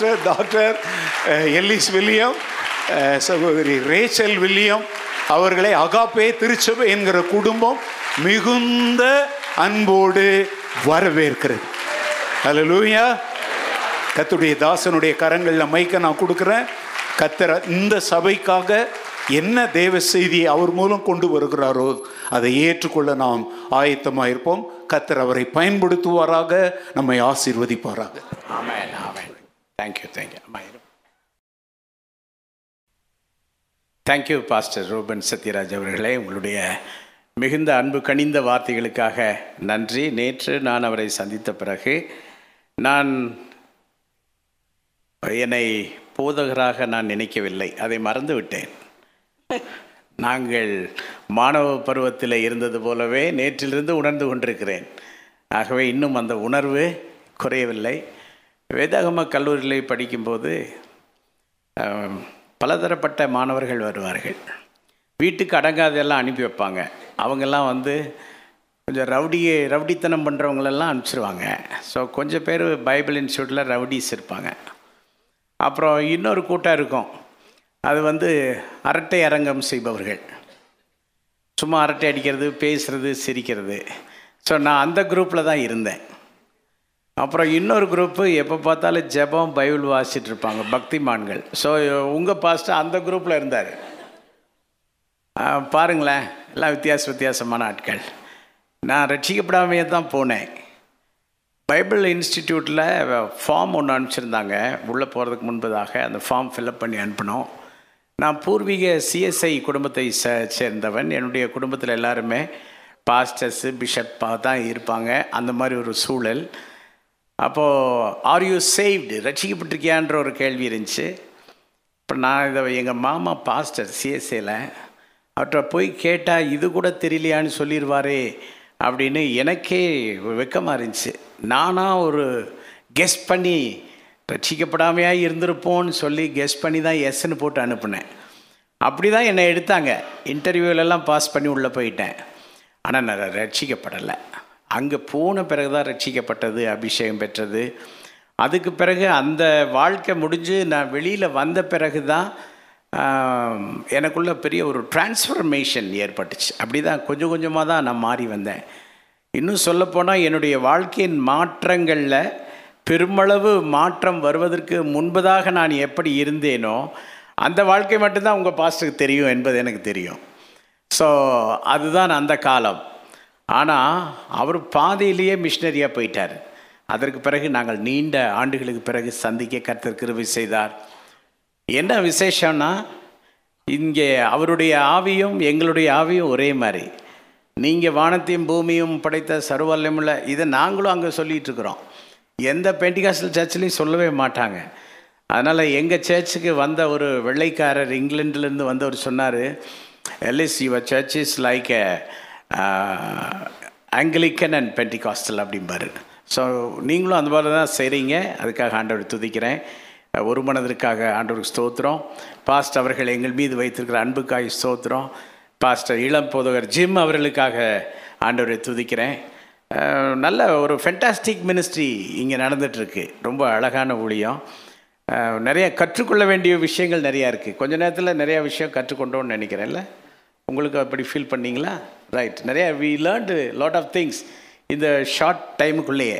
Pastor doctor Ellis William சகோதரி Rachel William அவர்களை Agape திருச்சபை என்கிற குடும்பம் மிகுந்த அன்போடு வரவேற்கிறது. அல்லேலூயா கத்துடைய தாசனுடைய கரங்களில் மைக்க நான் கொடுக்குறேன். கத்தர் இந்த சபைக்காக என்ன தேவ செய்தியை அவர் மூலம் கொண்டு வருகிறாரோ அதை ஏற்றுக்கொள்ள நாம் ஆயத்தமாக இருப்போம் கத்தர் அவரை பயன்படுத்துவாராக நம்மை ஆசீர்வதிப்பாராக. ஆமாம் தேங்க்யூ தேங்க்யூ அம்மா thank you pastor Ruben Sathyaraj அவர்களே. உங்களுடைய மிகுந்த அன்பு கனிந்த வார்த்தைகளுக்காக நன்றி. நேற்று நான் அவரை சந்தித்த பிறகு நான் என்னை போதகராக நான் நினைக்கவில்லை. அதை மறந்துவிட்டேன். நாங்கள் மாணவ பருவத்தில் இருந்தது போலவே நேற்றிலிருந்து உணர்ந்து கொண்டிருக்கிறேன். ஆகவே இன்னும் அந்த உணர்வு குறையவில்லை. வேதாகம கல்லூரியில் படிக்கும்போது பலதரப்பட்ட மாணவர்கள் வருவார்கள். வீட்டுக்கு அடங்காதெல்லாம் அனுப்பி வைப்பாங்க. அவங்கெல்லாம் வந்து கொஞ்சம் ரவுடியை ரவுடித்தனம் பண்ணுறவங்களெல்லாம் அனுப்பிச்சிருவாங்க. ஸோ கொஞ்சம் பேர் பைபிள் இன்ஸ்டியூட்டில் ரவுடிஸ் இருப்பாங்க. அப்புறம் இன்னொரு கூட்டம் இருக்கும். அது வந்து அரட்டை அரங்கம் செய்பவர்கள். சும்மா அரட்டை அடிக்கிறது பேசுகிறது சிரிக்கிறது. ஸோ நான் அந்த குரூப்பில் தான் இருந்தேன். அப்புறம் இன்னொரு குரூப்பு எப்போ பார்த்தாலும் ஜெபம் பைபிள் வாசிச்சுட்டு இருப்பாங்க பக்திமான்கள். ஸோ உங்கள் பாஸ்டர் அந்த குரூப்பில் இருந்தார். பாருங்களேன் எல்லாம் வித்தியாச வித்தியாசமான ஆட்கள். நான் ரட்சிக்கப்படாமையே தான் போனேன். பைபிள் இன்ஸ்டிடியூட்டில் ஃபார்ம் ஒன்று அனுப்பிச்சிருந்தாங்க. உள்ளே போகிறதுக்கு முன்பதாக அந்த ஃபார்ம் ஃபில்அப் பண்ணி அனுப்பினோம். நான் பூர்வீக சிஎஸ்ஐ குடும்பத்தை சே சேர்ந்தவன். என்னுடைய குடும்பத்தில் எல்லாருமே பாஸ்டர்ஸு பிஷப்பாக தான் இருப்பாங்க. அந்த மாதிரி ஒரு சூழல். அப்போது ஆர் யூ சேவ்டு ரட்சிக்கப்பட்டிருக்கியான்ற ஒரு கேள்வி இருந்துச்சு. இப்போ நான் இதை எங்கள் மாமா பாஸ்டர் சிஎஸ்ஏல அவற்றை போய் கேட்டால் இது கூட தெரியலையான்னு சொல்லிடுவாரே அப்படின்னு எனக்கே வெக்கமாக இருந்துச்சு. நானாக ஒரு கெஸ் பண்ணி ரட்சிக்கப்படாமையாக இருந்திருப்போன்னு சொல்லி கெஸ் பண்ணி தான் எஸ்ன்னு போட்டு அனுப்புனேன். அப்படி தான் என்னை எடுத்தாங்க. இன்டர்வியூலெல்லாம் பாஸ் பண்ணி உள்ளே போயிட்டேன். ஆனால் நான் ரட்சிக்கப்படலை. அங்கே போன பிறகு தான் ரட்சிக்கப்பட்டது அபிஷேகம் பெற்றது. அதுக்கு பிறகு அந்த வாழ்க்கை முடிஞ்சு நான் வெளியில் வந்த பிறகு தான் எனக்குள்ள பெரிய ஒரு டிரான்ஸ்ஃபர்மேஷன் ஏற்பட்டுச்சு. அப்படி தான் கொஞ்சம் கொஞ்சமாக தான் நான் மாறி வந்தேன். இன்னும் சொல்லப்போனால் என்னுடைய வாழ்க்கையின் மாற்றங்களில் பெருமளவு மாற்றம் வருவதற்கு முன்பதாக நான் எப்படி இருந்தேனோ அந்த வாழ்க்கை மட்டும்தான் உங்கள் பாஸ்டருக்கு தெரியும் என்பது எனக்கு தெரியும். ஸோ அதுதான் அந்த காலம். ஆனால் அவர் பாதையிலேயே மிஷினரியாக போயிட்டார். அதற்கு பிறகு நாங்கள் நீண்ட ஆண்டுகளுக்கு பிறகு சந்திக்க கர்த்தர் கிருபை செய்தார். என்ன விசேஷம்னா இங்கே அவருடைய ஆவியும் எங்களுடைய ஆவியும் ஒரே மாதிரி. நீங்கள் வானத்தையும் பூமியும் படைத்த சர்வல்லமுள்ள இதை நாங்களும் அங்கே சொல்லிட்டு இருக்கிறோம். எந்த பெண்டிகாஸ்டல் சர்ச்சிலையும் சொல்லவே மாட்டாங்க. அதனால் எங்கள் சர்ச்சுக்கு வந்த ஒரு வெள்ளைக்காரர் இங்கிலாண்டிலேருந்து வந்தவர் சொன்னார் Ellis your church is like Anglican and Pentecostal அப்படிம்பாரு. ஸோ நீங்களும் அந்த மாதிரி தான் செய்கிறீங்க அதுக்காக ஆண்டவர் துதிக்கிறேன். ஒரு மனதிற்காக ஆண்டவருக்கு ஸ்தோத்திரம். பாஸ்ட் அவர்கள் எங்கள் மீது வைத்திருக்கிற அன்புக்காய் ஸ்தோத்திரம். பாஸ்டர் இளம் போதகர் ஜிம் அவர்களுக்காக ஆண்டவரை துதிக்கிறேன். நல்ல ஒரு ஃபென்டாஸ்டிக் மினிஸ்ட்ரி இங்கே நடந்துகிட்ருக்கு ரொம்ப அழகான ஊழியம். நிறைய கற்றுக்கொள்ள வேண்டிய விஷயங்கள் நிறையா இருக்குது கொஞ்ச நேரத்தில் நிறையா விஷயம் கற்றுக்கொண்டோன்னு நினைக்கிறேன்ல. உங்களுக்கு அப்படி ஃபீல் பண்ணீங்களா? ரைட் நிறைய we learned lot of things இந்த ஷார்ட் டைமுக்குள்ளேயே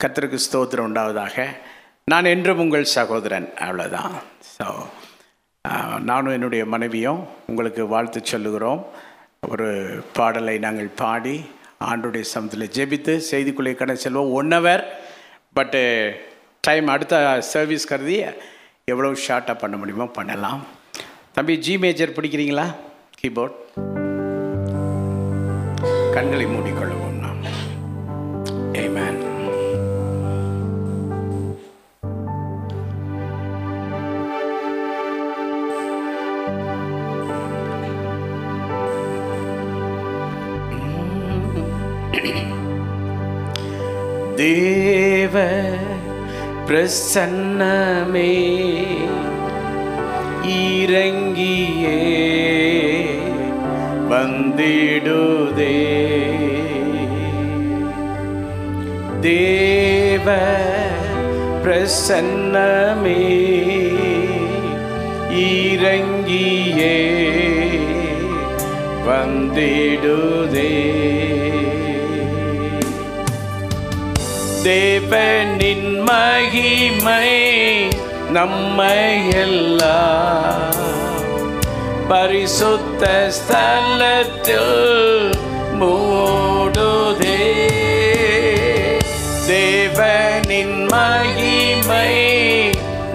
கர்த்தருக்கு ஸ்தோத்திரம் உண்டாவதாக. நான் என்றும் உங்கள் சகோதரன். அவ்வளோதான் ஸோ நானும் என்னுடைய மனைவியும் உங்களுக்கு வாழ்த்து சொல்லுகிறோம். ஒரு பாடலை நாங்கள் பாடி ஆண்டுடைய சமத்தில் ஜெபித்து செய்திக்குள்ளே கடை செல்வோம். ஒன் ஹவர் பட்டு டைம் அடுத்த சர்வீஸ் கருதி எவ்வளோ ஷார்ட்டாக பண்ண முடியுமோ பண்ணலாம். தம்பி ஜி மேஜர் பிடிக்கிறீங்களா? கீபோர்ட் கண்களை மூடிக்கொள்ளவும் நாம் Amen. தேவ பிரசன்னமே இறங்கியே வந்திடுதே. தேவ பிரசன்னமே இறங்கியே வந்திடுதே. தேவனின் மகிமை நம்மையெல்லாம் பரிசுத்த ஸ்தலத்தில் மூடுதே தேவனின் மகிமை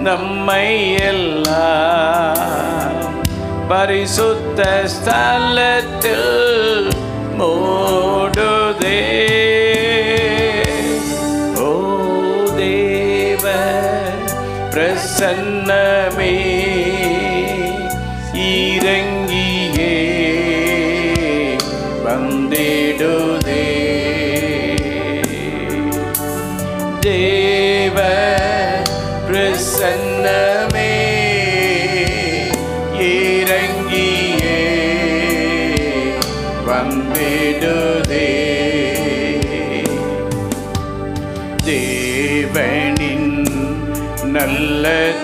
நம்மை எல்லாம் பரிசுத்த ஸ்தலத்தில் மூடுதே ஓ தேவ பிரசன்னமே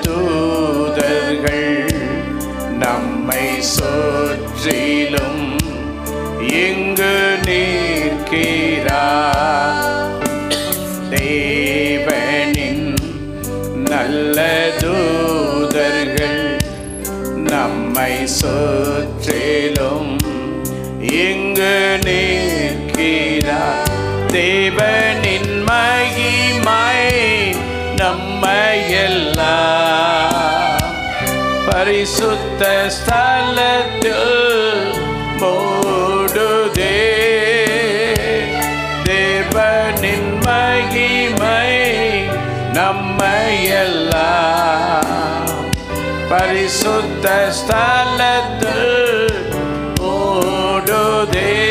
தூதர்கள் நம்மை சுற்றிலும் இங்கு நிற்கிறா? தேவனின் நல்ல தூதர்கள் நம்மை சுற்றிலும் பரிசுத்த ஸ்தலத்தில் மூடுதே தேவனின் மகிமை நம்மை பரிசுத்த ஸ்தலத்தில் மூடுதே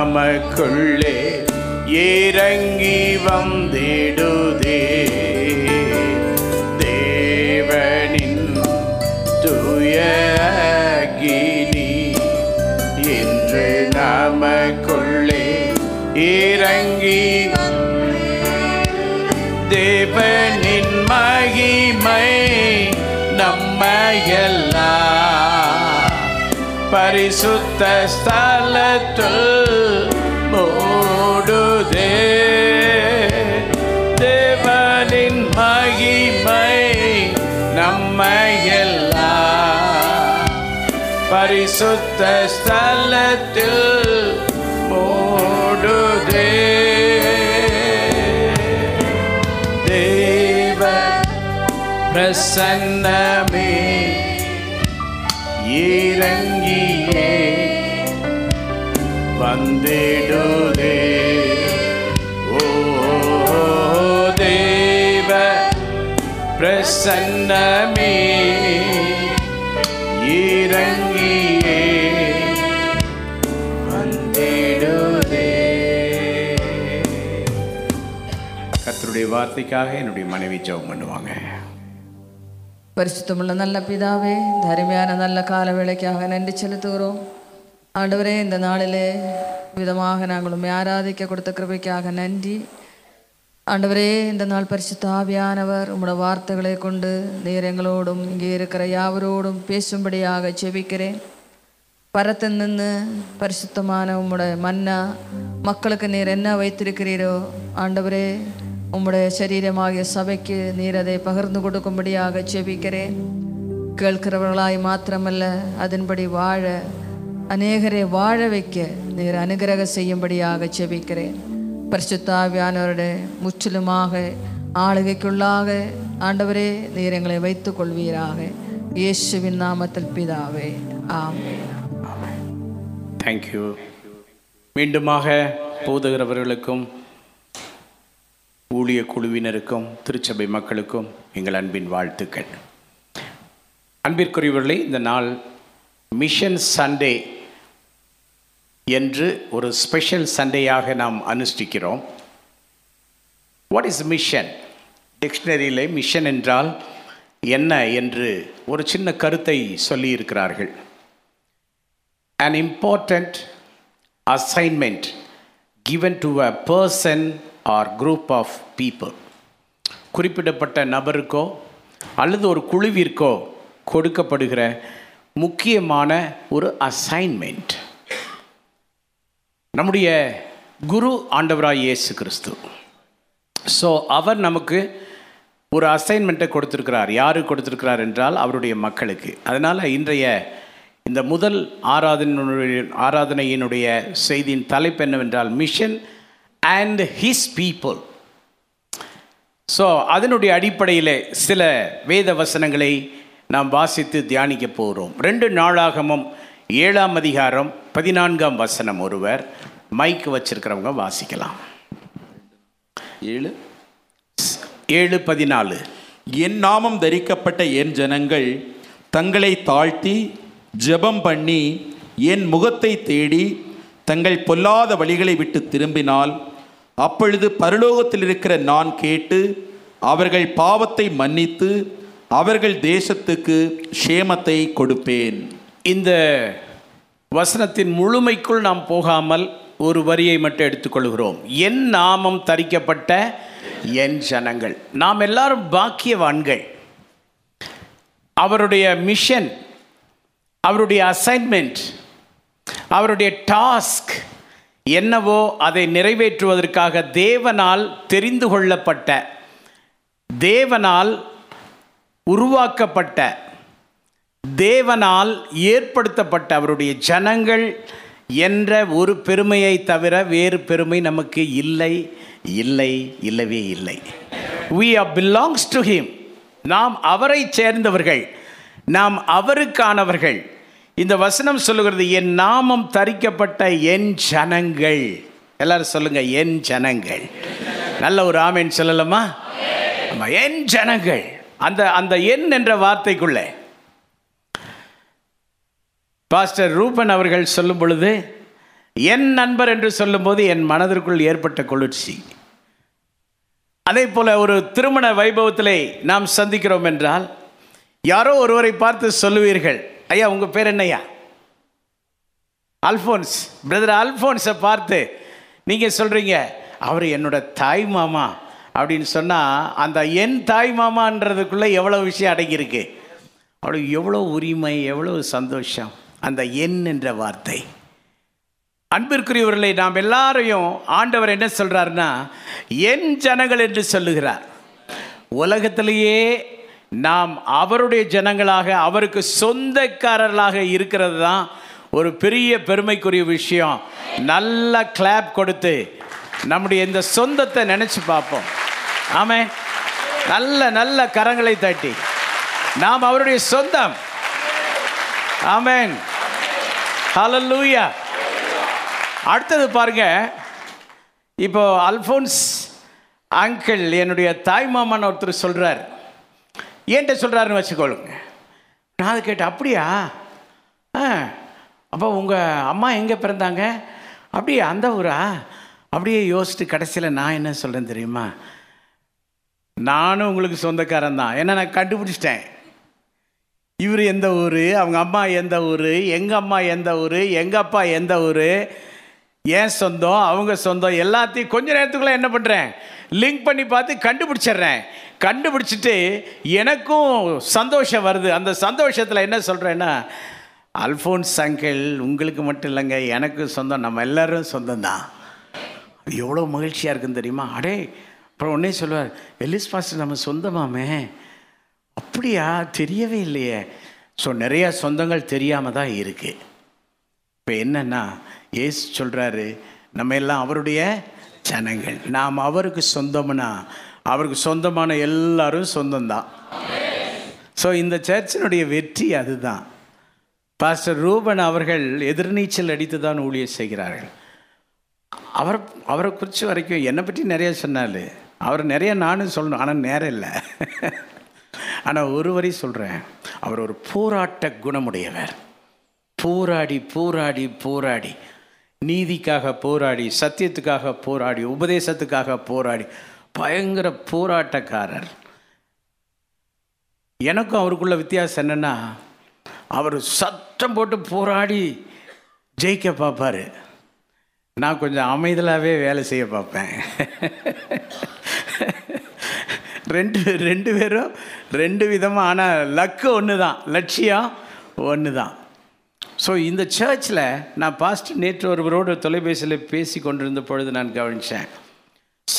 நமக்குள்ளே இறங்கி வந்திடுதே. தேவனின் துயகினி என்று நமக்குள்ளே இறங்கி தேவனின் மகிமை நம்மையெல்லாம் பரிசுத்த ஸ்தலத்தில் மூடுதே. தேவனின் மகிமை நம்மையெல்லாம் பரிசுத்த ஸ்தலத்தில் மூடுதே. தேவ பிரசன்னமே. இறங்கியே. வந்திடுதே. ஓ தேவ பிரசன்னமே. இறங்கியே. வந்திடுதே. கத்தருடைய வார்த்தைக்காக என்னுடைய மனைவி ஜெபம் பண்ணுவாங்க. பரிசுத்தமுள்ள நல்ல பிதாவே இந்த அருமையான நல்ல கால வேளைக்காக நன்றி செலுத்துகிறோம் ஆண்டவரே இந்த நாளிலே விதமாக நாங்கள் உண்மை ஆராதிக்க கொடுத்த கிருபைக்காக நன்றி ஆண்டவரே இந்த நாள் பரிசுத்த ஆவியானவர் உம்முடைய வார்த்தைகளை கொண்டு நீர் எங்களோடும் இங்கே இருக்கிற யாவரோடும் பேசும்படியாக செபிக்கிறேன் பரத்தில் நின்று பரிசுத்தமான உம்முடைய மன்னா மக்களுக்கு நீர் என்ன வைத்திருக்கிறீரோ ஆண்டவரே உம்முடைய சரீரமாகிய சபைக்கு நீர் அதை பகிர்ந்து கொடுக்கும்படியாக செபிக்கிறேன் கேட்கிறவர்களாய் மாத்திரமல்ல அதன்படி வாழ அநேகரை வாழ வைக்க நீர் அனுகிரக செய்யும்படியாக செபிக்கிறேன் பரிசுத்தாவியானவருடைய முற்றிலுமாக ஆளுகைக்குள்ளாக ஆண்டவரே நீர் எங்களை வைத்துக் கொள்வீராக. இயேசுவின் நாமத்தில் பிதாவே ஆமென். தேங்க்யூ மீண்டுமாக போதுகிறவர்களுக்கும் ஊழிய குழுவினருக்கும் திருச்சபை மக்களுக்கும் எங்கள் அன்பின் வாழ்த்துக்கள். அன்பிற்குரியவர்களே இந்த நாள் மிஷன் சண்டே என்று ஒரு ஸ்பெஷல் சண்டேயாக நாம் அனுஷ்டிக்கிறோம். வாட் இஸ் மிஷன் டிக்ஷனரியிலே மிஷன் என்றால் என்ன என்று ஒரு சின்ன கருத்தை சொல்லியிருக்கிறார்கள். An important assignment given to a person or group of people குறிப்பிடப்பட்ட நபருக்கோ அல்லது ஒரு குழுவிற்கோ கொடுக்கப்படுகிற முக்கியமான ஒரு அசைன்மெண்ட் நம்முடைய குரு ஆண்டவராய் இயேசு கிறிஸ்து. ஸோ அவர் நமக்கு ஒரு அசைன்மெண்ட்டை கொடுத்துருக்கிறார். யாரு கொடுத்துருக்கிறார் என்றால் அவருடைய மக்களுக்கு. அதனால் இன்றைய இந்த முதல் ஆராதனையினுடைய ஆராதனையினுடைய செய்தியின் தலைப்பு என்னவென்றால் mission and his people so அதனுடைய அடிப்படையில் சில வேத வசனங்களை நாம் வாசித்து தியானிக்க போகிறோம் ரெண்டு நாளாகமும் ஏழாம் அதிகாரம் பதினான்காம் வசனம் ஒருவர் மைக் வச்சிருக்கிறவங்க வாசிக்கலாம். ஏழு? ஏழு பதினாலு. என் நாமம் தரிக்கப்பட்ட என் ஜனங்கள் தங்களை தாழ்த்தி ஜெபம் பண்ணி என் முகத்தை தேடி தங்கள் பொல்லாத வழிகளை விட்டு திரும்பினால் அப்பொழுது பரலோகத்தில் இருக்கிற நான் கேட்டு அவர்கள் பாவத்தை மன்னித்து அவர்கள் தேசத்துக்கு ஷேமத்தை கொடுப்பேன். இந்த வசனத்தின் முழுமைக்குள் நாம் போகாமல் ஒரு வரியை மட்டும் எடுத்துக்கொள்கிறோம் என் நாமம் தரிக்கப்பட்ட என் ஜனங்கள். நாம் எல்லாரும் பாக்கியவான்கள். அவருடைய மிஷன் அவருடைய அசைன்மெண்ட் அவருடைய டாஸ்க் என்னவோ அதை நிறைவேற்றுவதற்காக தேவனால் தெரிந்து கொள்ளப்பட்ட தேவனால் உருவாக்கப்பட்ட தேவனால் ஏற்படுத்தப்பட்ட அவருடைய ஜனங்கள் என்ற ஒரு பெருமையை தவிர வேறு பெருமை நமக்கு இல்லை இல்லை இல்லவே இல்லை. We are belongs to him நாம் அவரை சேர்ந்தவர்கள் நாம் அவருக்கானவர்கள். இந்த வசனம் சொல்லுகிறது என் நாமம் தரிக்கப்பட்ட என் ஜனங்கள். எல்லாரும் சொல்லுங்க என் ஜனங்கள். நல்ல ஒரு ஆமேன் சொல்லலாமா? ஆமாம் என் ஜனங்கள். அந்த அந்த என் என்ற வார்த்தைக்குள்ளே பாஸ்டர் ரூபன் அவர்கள் சொல்லும் பொழுது என் நண்பர் என்று சொல்லும்போது என் மனதிற்குள் ஏற்பட்ட குளிர்ச்சி. அதே போல் ஒரு திருமண வைபவத்திலே நாம் சந்திக்கிறோம் என்றால் யாரோ ஒருவரை பார்த்து சொல்லுவீர்கள் ஐயா உங்க பேர் என்னையா அல்ஃபோன்ஸ் பிரதர் அல்ஃபோன்ஸை பார்த்து நீங்கள் சொல்கிறீங்க அவர் என்னோட தாய் மாமா. அப்படின்னு சொன்னால் அந்த என் தாய் மாமான்றதுக்குள்ளே எவ்வளோ விஷயம் அடங்கியிருக்கு? அவளுக்கு எவ்வளோ உரிமை எவ்வளோ சந்தோஷம். அந்த என் என்ற வார்த்தை. அன்பிற்குரியவர்களை நாம் எல்லாரையும் ஆண்டவர் என்ன சொல்கிறாருன்னா என் ஜனங்கள் என்று சொல்லுகிறார். உலகத்திலேயே நாம் அவருடைய ஜனங்களாக அவருக்கு சொந்தக்காரர்களாக இருக்கிறது தான் ஒரு பெரிய பெருமைக்குரிய விஷயம். நல்ல கிளாப் கொடுத்து நம்முடைய இந்த சொந்தத்தை நினச்சி பார்ப்போம். ஆமே நல்ல நல்ல கரங்களை தட்டி. நாம் அவருடைய சொந்தம். ஆமேன். லூயா அடுத்தது பாருங்க. இப்போ அல்ஃபோன்ஸ் அங்கிள் என்னுடைய தாய் மாமான்னு ஒருத்தர் சொல்கிறார் ஏன்ட்ட சொல்கிறாருன்னு வச்சுக்கோளுங்க. நான் அதை கேட்டேன் அப்படியா? ஆ. அப்போ உங்கள் அம்மா எங்கே பிறந்தாங்க? அப்படியே அந்த ஊரா? அப்படியே யோசிச்சுட்டு கடைசியில் நான் என்ன சொல்கிறேன் தெரியுமா? நானும் உங்களுக்கு சொந்தக்காரன் தான். ஏன்னா நான் கண்டுபிடிச்சிட்டேன். இவர் எந்த ஊர்? அவங்க அம்மா எந்த ஊர்? எங்கள் அம்மா எந்த ஊர்? எங்கள் அப்பா எந்த ஊர்? ஏன் சொந்தம் அவங்க சொந்தம் எல்லாத்தையும் கொஞ்ச நேரத்துக்குள்ளே என்ன பண்ணுறேன் லிங்க் பண்ணி பார்த்து கண்டுபிடிச்சிடுறேன். கண்டுபிடிச்சிட்டு எனக்கும் சந்தோஷம் வருது. அந்த சந்தோஷத்தில் என்ன சொல்கிறேன்னா அல்ஃபோன்ஸ் அங்கிள் உங்களுக்கு மட்டும் இல்லைங்க எனக்கும் சொந்தம் நம்ம எல்லாரும் சொந்தம் தான் எவ்வளோ மகிழ்ச்சியாக இருக்குன்னு தெரியுமா? அடே அப்புறம் உடனே சொல்லுவார் எலிஸ் பாஸ்டர் நம்ம சொந்தமாமே. அப்படியா? தெரியவே இல்லையே. ஸோ நிறையா சொந்தங்கள் தெரியாமல் தான் இருக்குது இப்போ என்னன்னா ஏசு சொல்கிறாரு நம்ம எல்லாம் அவருடைய ஜனங்கள். நாம் அவருக்கு சொந்தம்னா அவருக்கு சொந்தமான எல்லாரும் சொந்தம்தான். ஸோ இந்த சர்ச்சினுடைய வெற்றி அதுதான். பாஸ்டர் ரூபன் அவர்கள் எதிர்நீச்சல் அடித்து தான் ஊழியர் செய்கிறார்கள். அவர் அவரை குறித்து வரைக்கும் என்னை பற்றி நிறைய சொன்னார் அவர் நிறைய நானும் சொல்லணும் ஆனால் நேரம் இல்லை. ஆனால் ஒரு வரி சொல்கிறேன் அவர் ஒரு போராட்ட குணமுடையவர். போராடி போராடி போராடி. நீதிக்காக போராடி சத்தியத்துக்காக போராடி உபதேசத்துக்காக போராடி. பயங்கர போராட்டக்காரர். எனக்கும் அவருக்குள்ள வித்தியாசம் என்னென்னா அவர் சத்தம் போட்டு போராடி ஜெயிக்க பார்ப்பார். நான் கொஞ்சம் அமைதலாகவே வேலை செய்ய பார்ப்பேன். ரெண்டு ரெண்டு பேரும் ரெண்டு விதமாக ஆனால் லக்கு ஒன்று தான் லட்சியம் ஒன்று தான் ஸோ இந்த சர்ச்சில் நான் பாஸ்ட் நேற்று ஒருவரோடு தொலைபேசியில் பேசி கொண்டிருந்த பொழுது நான் கவனித்தேன்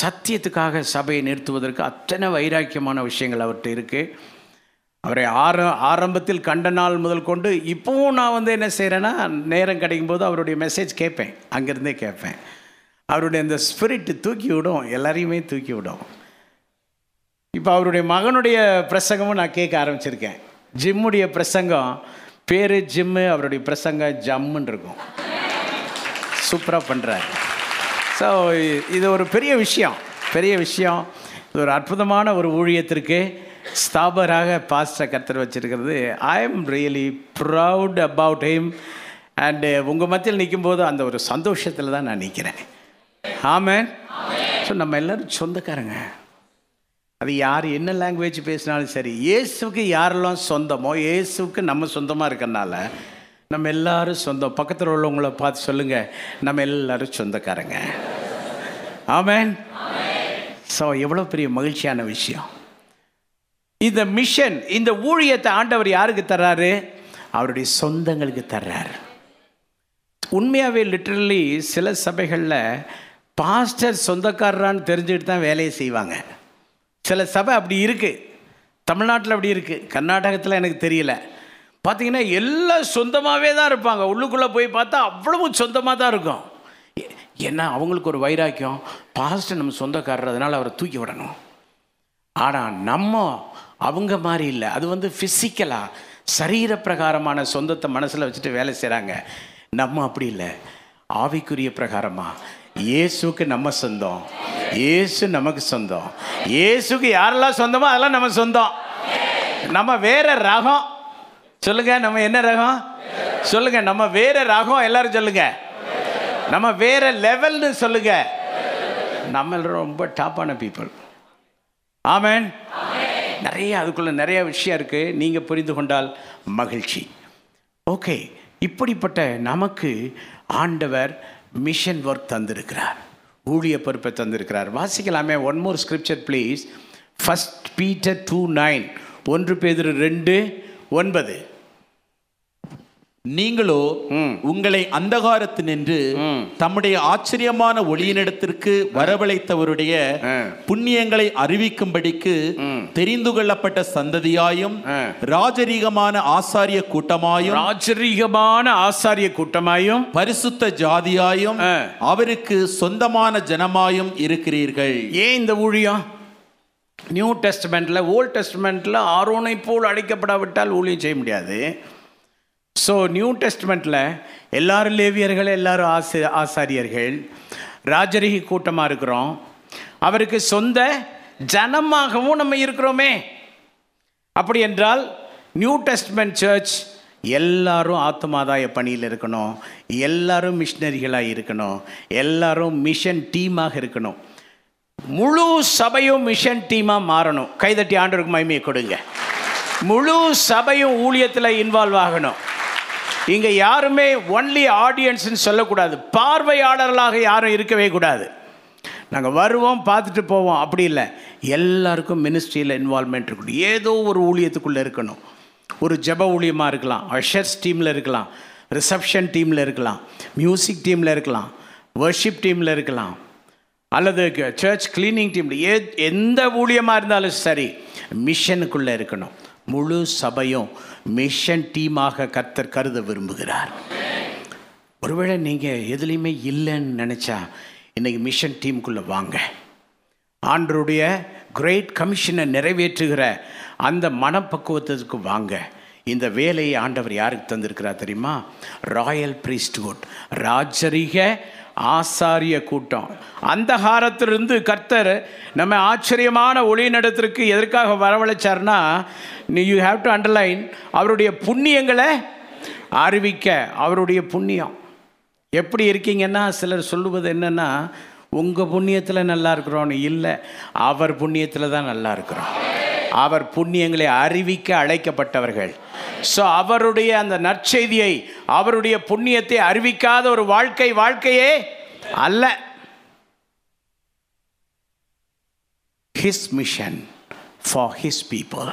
சத்தியத்துக்காக சபையை நிறுத்துவதற்கு அத்தனை வைராக்கியமான விஷயங்கள் அவர்கிட்ட இருக்குது அவரை ஆர ஆரம்பத்தில் கண்ட நாள் முதல் கொண்டு இப்போவும் நான் வந்து என்ன செய்கிறேன்னா நேரம் கிடைக்கும் போது அவருடைய மெசேஜ் கேட்பேன். அங்கேருந்தே கேட்பேன். அவருடைய அந்த ஸ்பிரிட் தூக்கி விடும். எல்லாரையுமே தூக்கி விடும். இப்போ அவருடைய மகனுடைய பிரசங்கமும் நான் கேட்க ஆரம்பிச்சிருக்கேன். ஜிம்முடைய பிரசங்கம் பேர் ஜிம்மு அவருடைய பிரசங்கம் ஜம்முன்னு இருக்கும். சூப்பராக பண்ணுறாரு ஸோ இது ஒரு பெரிய விஷயம் பெரிய விஷயம். இது ஒரு அற்புதமான ஒரு ஊழியத்திற்கு ஸ்தாபராக பாஸ்டர் கர்த்தர் வச்சிருக்கிறது. I am really proud about him and உங்கள் மத்தியில் நிற்கும்போது அந்த ஒரு சந்தோஷத்தில் தான் நான் நிற்கிறேன் ஆமாம் ஸோ நம்ம எல்லோரும் சொந்தக்காரங்க. அது யார் என்ன லாங்குவேஜ் பேசினாலும் சரி இயேசுக்கு யாரெல்லாம் சொந்தமோ இயேசுக்கு நம்ம சொந்தமாக இருக்கறனால நம்ம எல்லாரும் சொந்தம். பக்கத்தில் உள்ளவங்கள பார்த்து சொல்லுங்கள் நம்ம எல்லாரும் சொந்தக்காரங்க. ஆமேன். ஸோ எவ்வளோ பெரிய மகிழ்ச்சியான விஷயம். இந்த மிஷன் இந்த ஊழியத்தை ஆண்டவர் யாருக்கு தர்றாரு? அவருடைய சொந்தங்களுக்கு தர்றாரு. உண்மையாகவே லிட்ரலி சில சபைகளில் பாஸ்டர் சொந்தக்காரரான்னு தெரிஞ்சுக்கிட்டு தான் வேலையை செய்வாங்க. சில சபை அப்படி இருக்குது தமிழ்நாட்டில் அப்படி இருக்குது கர்நாடகத்தில் எனக்கு தெரியல. பார்த்தீங்கன்னா எல்லாம் சொந்தமாகவே தான் இருப்பாங்க. உள்ளுக்குள்ளே போய் பார்த்தா அவ்வளவு சொந்தமாக தான் இருக்கும். ஏன்னா அவங்களுக்கு ஒரு வைராக்கியம்? பாஸ்டர் நம்ம சொந்தக்காரர் அதனால் அவரை தூக்கி விடணும். ஆனால் நம்ம அவங்க மாதிரி இல்லை. அது வந்து ஃபிசிக்கலாக சரீர பிரகாரமான சொந்தத்தை மனசில் வச்சுட்டு வேலை செய்கிறாங்க நம்ம அப்படி இல்லை. ஆவிக்குரிய பிரகாரமாக இயேசுக்கு நம்ம சொந்தம். இயேசு நமக்கு சொந்தம். இயேசுக்கு யாரெல்லாம் சொந்தமோ அதெல்லாம் நம்ம சொந்தம். நம்ம வேற ரகம். சொல்லுங்க நம்ம என்ன ரகம்? சொல்லுங்க நம்ம வேற ரகம். எல்லாரும் சொல்லுங்க. நம்ம வேற லெவல்னு சொல்லுங்க. நம்ம ரொம்ப டாப்பான பீப்புள் ஆமேன். நிறைய அதுக்குள்ள நிறைய விஷயம் இருக்கு. நீங்க புரிந்து கொண்டால் மகிழ்ச்சி. ஓகே இப்படிப்பட்ட நமக்கு ஆண்டவர் மிஷன் ஒர்க் தந்திருக்கிறார். ஊழிய பொறுப்பை தந்திருக்கிறார். வாசிக்கலாமே one more scripture please first Peter two nine ஒன்று பேதர் ரெண்டு ஒன்பது. நீங்களோ. உங்களை அந்தகாரத்து நின்று. தம்முடைய ஆச்சரியமான ஒளியினிடத்திற்கு வரவழைத்தவருடைய. புண்ணியங்களை அறிவிக்கும்படிக்கு. தெரிந்து கொள்ளப்பட்ட சந்ததியாயும். ராஜரீகமான ஆசாரிய கூட்டமாயும் ராஜரீகமான ஆசாரிய கூட்டமாயும் பரிசுத்த ஜாதியாயும். அவருக்கு சொந்தமான ஜனமாயும் இருக்கிறீர்கள் ஏன் இந்த ஊழியம் நியூ டெஸ்ட்மெண்ட்டில் ஓல்ட் டெஸ்ட்மெண்ட்டில் ஆரோனை போல் அழைக்கப்படாவிட்டால் ஊழியம் செய்ய முடியாது ஸோ நியூ டெஸ்ட்மெண்ட்டில் எல்லாரும் லேவியர்கள் எல்லாரும் ஆசி ஆசாரியர்கள் ராஜரிகி கூட்டமாக இருக்கிறோம். அவருக்கு சொந்த ஜனமாகவும் நம்ம இருக்கிறோமே. அப்படி என்றால் நியூ டெஸ்ட்மெண்ட் சர்ச் எல்லாரும் ஆத்மாதாய பணியில் இருக்கணும். எல்லாரும் மிஷினரிகளாக இருக்கணும். எல்லாரும் மிஷன் டீமாக இருக்கணும். முழு சபையும் மிஷன் டீமாக மாறணும். கைதட்டி ஆண்டவருக்கு மகிமையை கொடுங்க. முழு சபையும் ஊழியத்தில் இன்வால்வ் ஆகணும். இங்கே யாருமே ஒன்லி ஆடியன்ஸ்னு சொல்லக்கூடாது. பார்வையாளர்களாக யாரும் இருக்கவே கூடாது. நாங்கள் வருவோம் பார்த்துட்டு போவோம். அப்படி இல்லை. எல்லாருக்கும் மினிஸ்ட்ரியில் இன்வால்மெண்ட் இருக்கணும். ஏதோ ஒரு ஊழியத்துக்குள்ளே இருக்கணும். ஒரு ஜெப ஊழியமாக இருக்கலாம். அஷர்ஸ் டீமில் இருக்கலாம். ரிசப்ஷன் டீமில் இருக்கலாம். மியூசிக் டீமில் இருக்கலாம். வர்ஷிப் டீமில் இருக்கலாம். அல்லது சர்ச் கிளீனிங் டீமில் ஏ எந்த ஊழியமாக இருந்தாலும் சரி மிஷனுக்குள்ளே இருக்கணும். முழு சபையும் மிஷன் டீமாக கர்த்தர் கருத விரும்புகிறார். ஒருவேளை நீங்கள் எதுலேயுமே இல்லைன்னு நினச்சா இன்றைக்கி மிஷன் டீமுக்குள்ளே வாங்க. ஆண்டருடைய கிரேட் கமிஷனை நிறைவேற்றுகிற அந்த மனப்பக்குவத்துக்கு வாங்க. இந்த வேலையை ஆண்டவர் யாருக்கு தந்திருக்கிறார் தெரியுமா? Royal priesthood. ராஜரிக ஆசாரிய கூட்டம். அந்த காலத்திலிருந்து கர்த்தர் நம்ம ஆச்சரியமான ஒளி நடத்திற்கு எதற்காக வரவழைச்சார்னா நீ யூ ஹாவ் டு அண்டர்லைன் அவருடைய புண்ணியங்களை அறிவிக்க. அவருடைய புண்ணியம். எப்படி இருக்கீங்கன்னா சிலர் சொல்லுவது என்னென்னா உங்கள் புண்ணியத்தில் நல்லா இருக்கிறோன்னு. இல்லை அவர் புண்ணியத்தில் தான் நல்லா இருக்கிறோம் அவர் புண்ணியங்களை அறிவிக்க அழைக்கப்பட்டவர்கள். ஸோ அவருடைய அந்த நற்செய்தியை அவருடைய புண்ணியத்தை அறிவிக்காத ஒரு வாழ்க்கை வாழ்க்கையே அல்ல. His mission for his people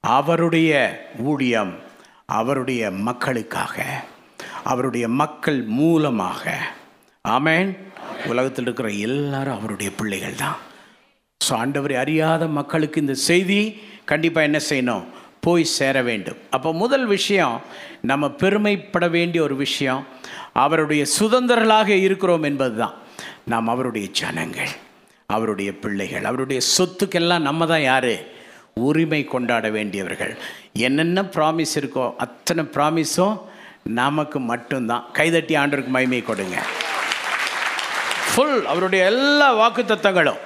அவருடைய ஊழியம் அவருடைய மக்களுக்காக. அவருடைய மக்கள் மூலமாக. ஆமேன் உலகத்தில் இருக்கிற எல்லாரும் அவருடைய பிள்ளைகள் தான். ஸோ ஆண்டவரை அறியாத மக்களுக்கு இந்த செய்தி கண்டிப்பாக என்ன செய்யணும்? போய் சேர வேண்டும். அப்போ முதல் விஷயம் நம்ம பெருமைப்பட வேண்டிய ஒரு விஷயம் அவருடைய சுதந்திரர்களாக இருக்கிறோம் என்பது தான் நாம் அவருடைய ஜனங்கள் அவருடைய பிள்ளைகள் அவருடைய சொத்துக்கெல்லாம் நம்ம தான் யார்? உரிமை கொண்டாட வேண்டியவர்கள். என்னென்ன ப்ராமிஸ் இருக்கோ அத்தனை ப்ராமிஸும் நமக்கு மட்டும்தான். கைதட்டி ஆண்டருக்கு மகிமை கொடுங்க. ஃபுல் அவருடைய எல்லா வாக்குத்தத்தங்களும்.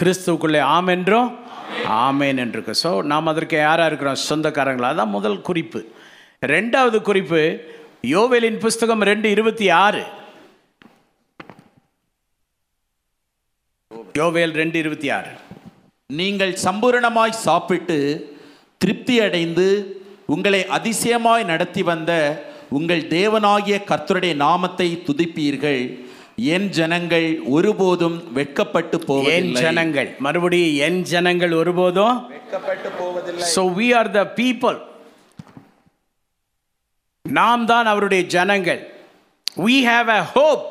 கிறிஸ்துவுக்குள்ளே ஆம் என்றும் ஆமேன் என்று ஸோ நாம் அதற்கு யாராக இருக்கிறோம்? சொந்தக்காரங்களா? அதான் முதல் குறிப்பு. ரெண்டாவது குறிப்பு யோவேலின் புஸ்தகம் ரெண்டு இருபத்தி ஆறு. யோவேல் ரெண்டு இருபத்தி ஆறு. நீங்கள் சம்பூரணமாய் சாப்பிட்டு திருப்தி அடைந்து உங்களை அதிசயமாய் நடத்தி வந்த உங்கள் தேவனாகிய கர்த்தருடைய நாமத்தை துதிப்பீர்கள். என் ஜனங்கள் ஒருபோதும் வெட்கப்பட்டு என் போவதில்லை ஜனங்கள் மறுபடியும் என் ஜனங்கள் ஒருபோதும் வெட்கப்பட்டு போவதில்லை. So we are the people நாம் தான் அவருடைய ஜனங்கள். We have a hope.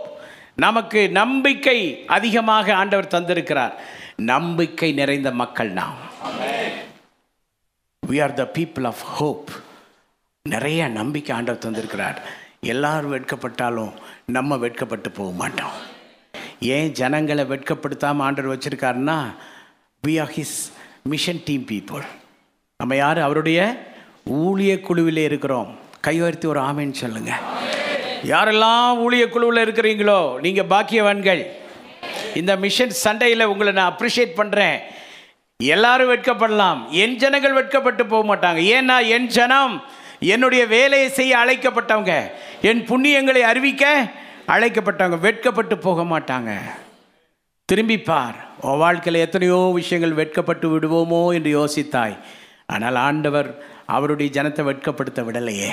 நமக்கு நம்பிக்கை அதிகமாக ஆண்டவர் தந்திருக்கிறார். நம்பிக்கை நிறைந்த மக்கள் நாம். We are the people of hope. நிறைய நம்பிக்கை ஆண்டவர் தந்திருக்கிறார். எல்லாரும் வெட்கப்பட்டாலும் நம்ம வெட்கப்பட்டு போக மாட்டோம். ஏன் ஜனங்களை வெட்கப்படுத்தாமல் ஆண்டர் வச்சிருக்காருன்னா we are his mission team people நம்ம யார்? அவருடைய ஊழிய குழுவில் இருக்கிறோம். கை உயர்த்தி ஒரு ஆமைன்னு சொல்லுங்கள் யாரெல்லாம் ஊழிய குழுவில் இருக்கிறீங்களோ நீங்கள் பாக்கியவான்கள். இந்த மிஷன் சண்டையில் உங்களை நான் அப்ரிஷியேட் பண்ணுறேன் எல்லாரும் வெட்கப்படலாம். என் ஜனங்கள் வெட்கப்பட்டு போக மாட்டாங்க. ஏன்னா என் ஜனம் என்னுடைய வேலையை செய்ய அழைக்கப்பட்டவங்க. என் புண்ணியங்களை அறிவிக்க அழைக்கப்பட்டவங்க வெட்கப்பட்டு போக மாட்டாங்க. திரும்பி பார் உன் வாழ்க்கையில் எத்தனையோ விஷயங்கள் வெட்கப்பட்டு விடுவோமோ என்று யோசித்தாய். ஆனால் ஆண்டவர் அவருடைய ஜனத்தை வெட்கப்படுத்த விடலையே.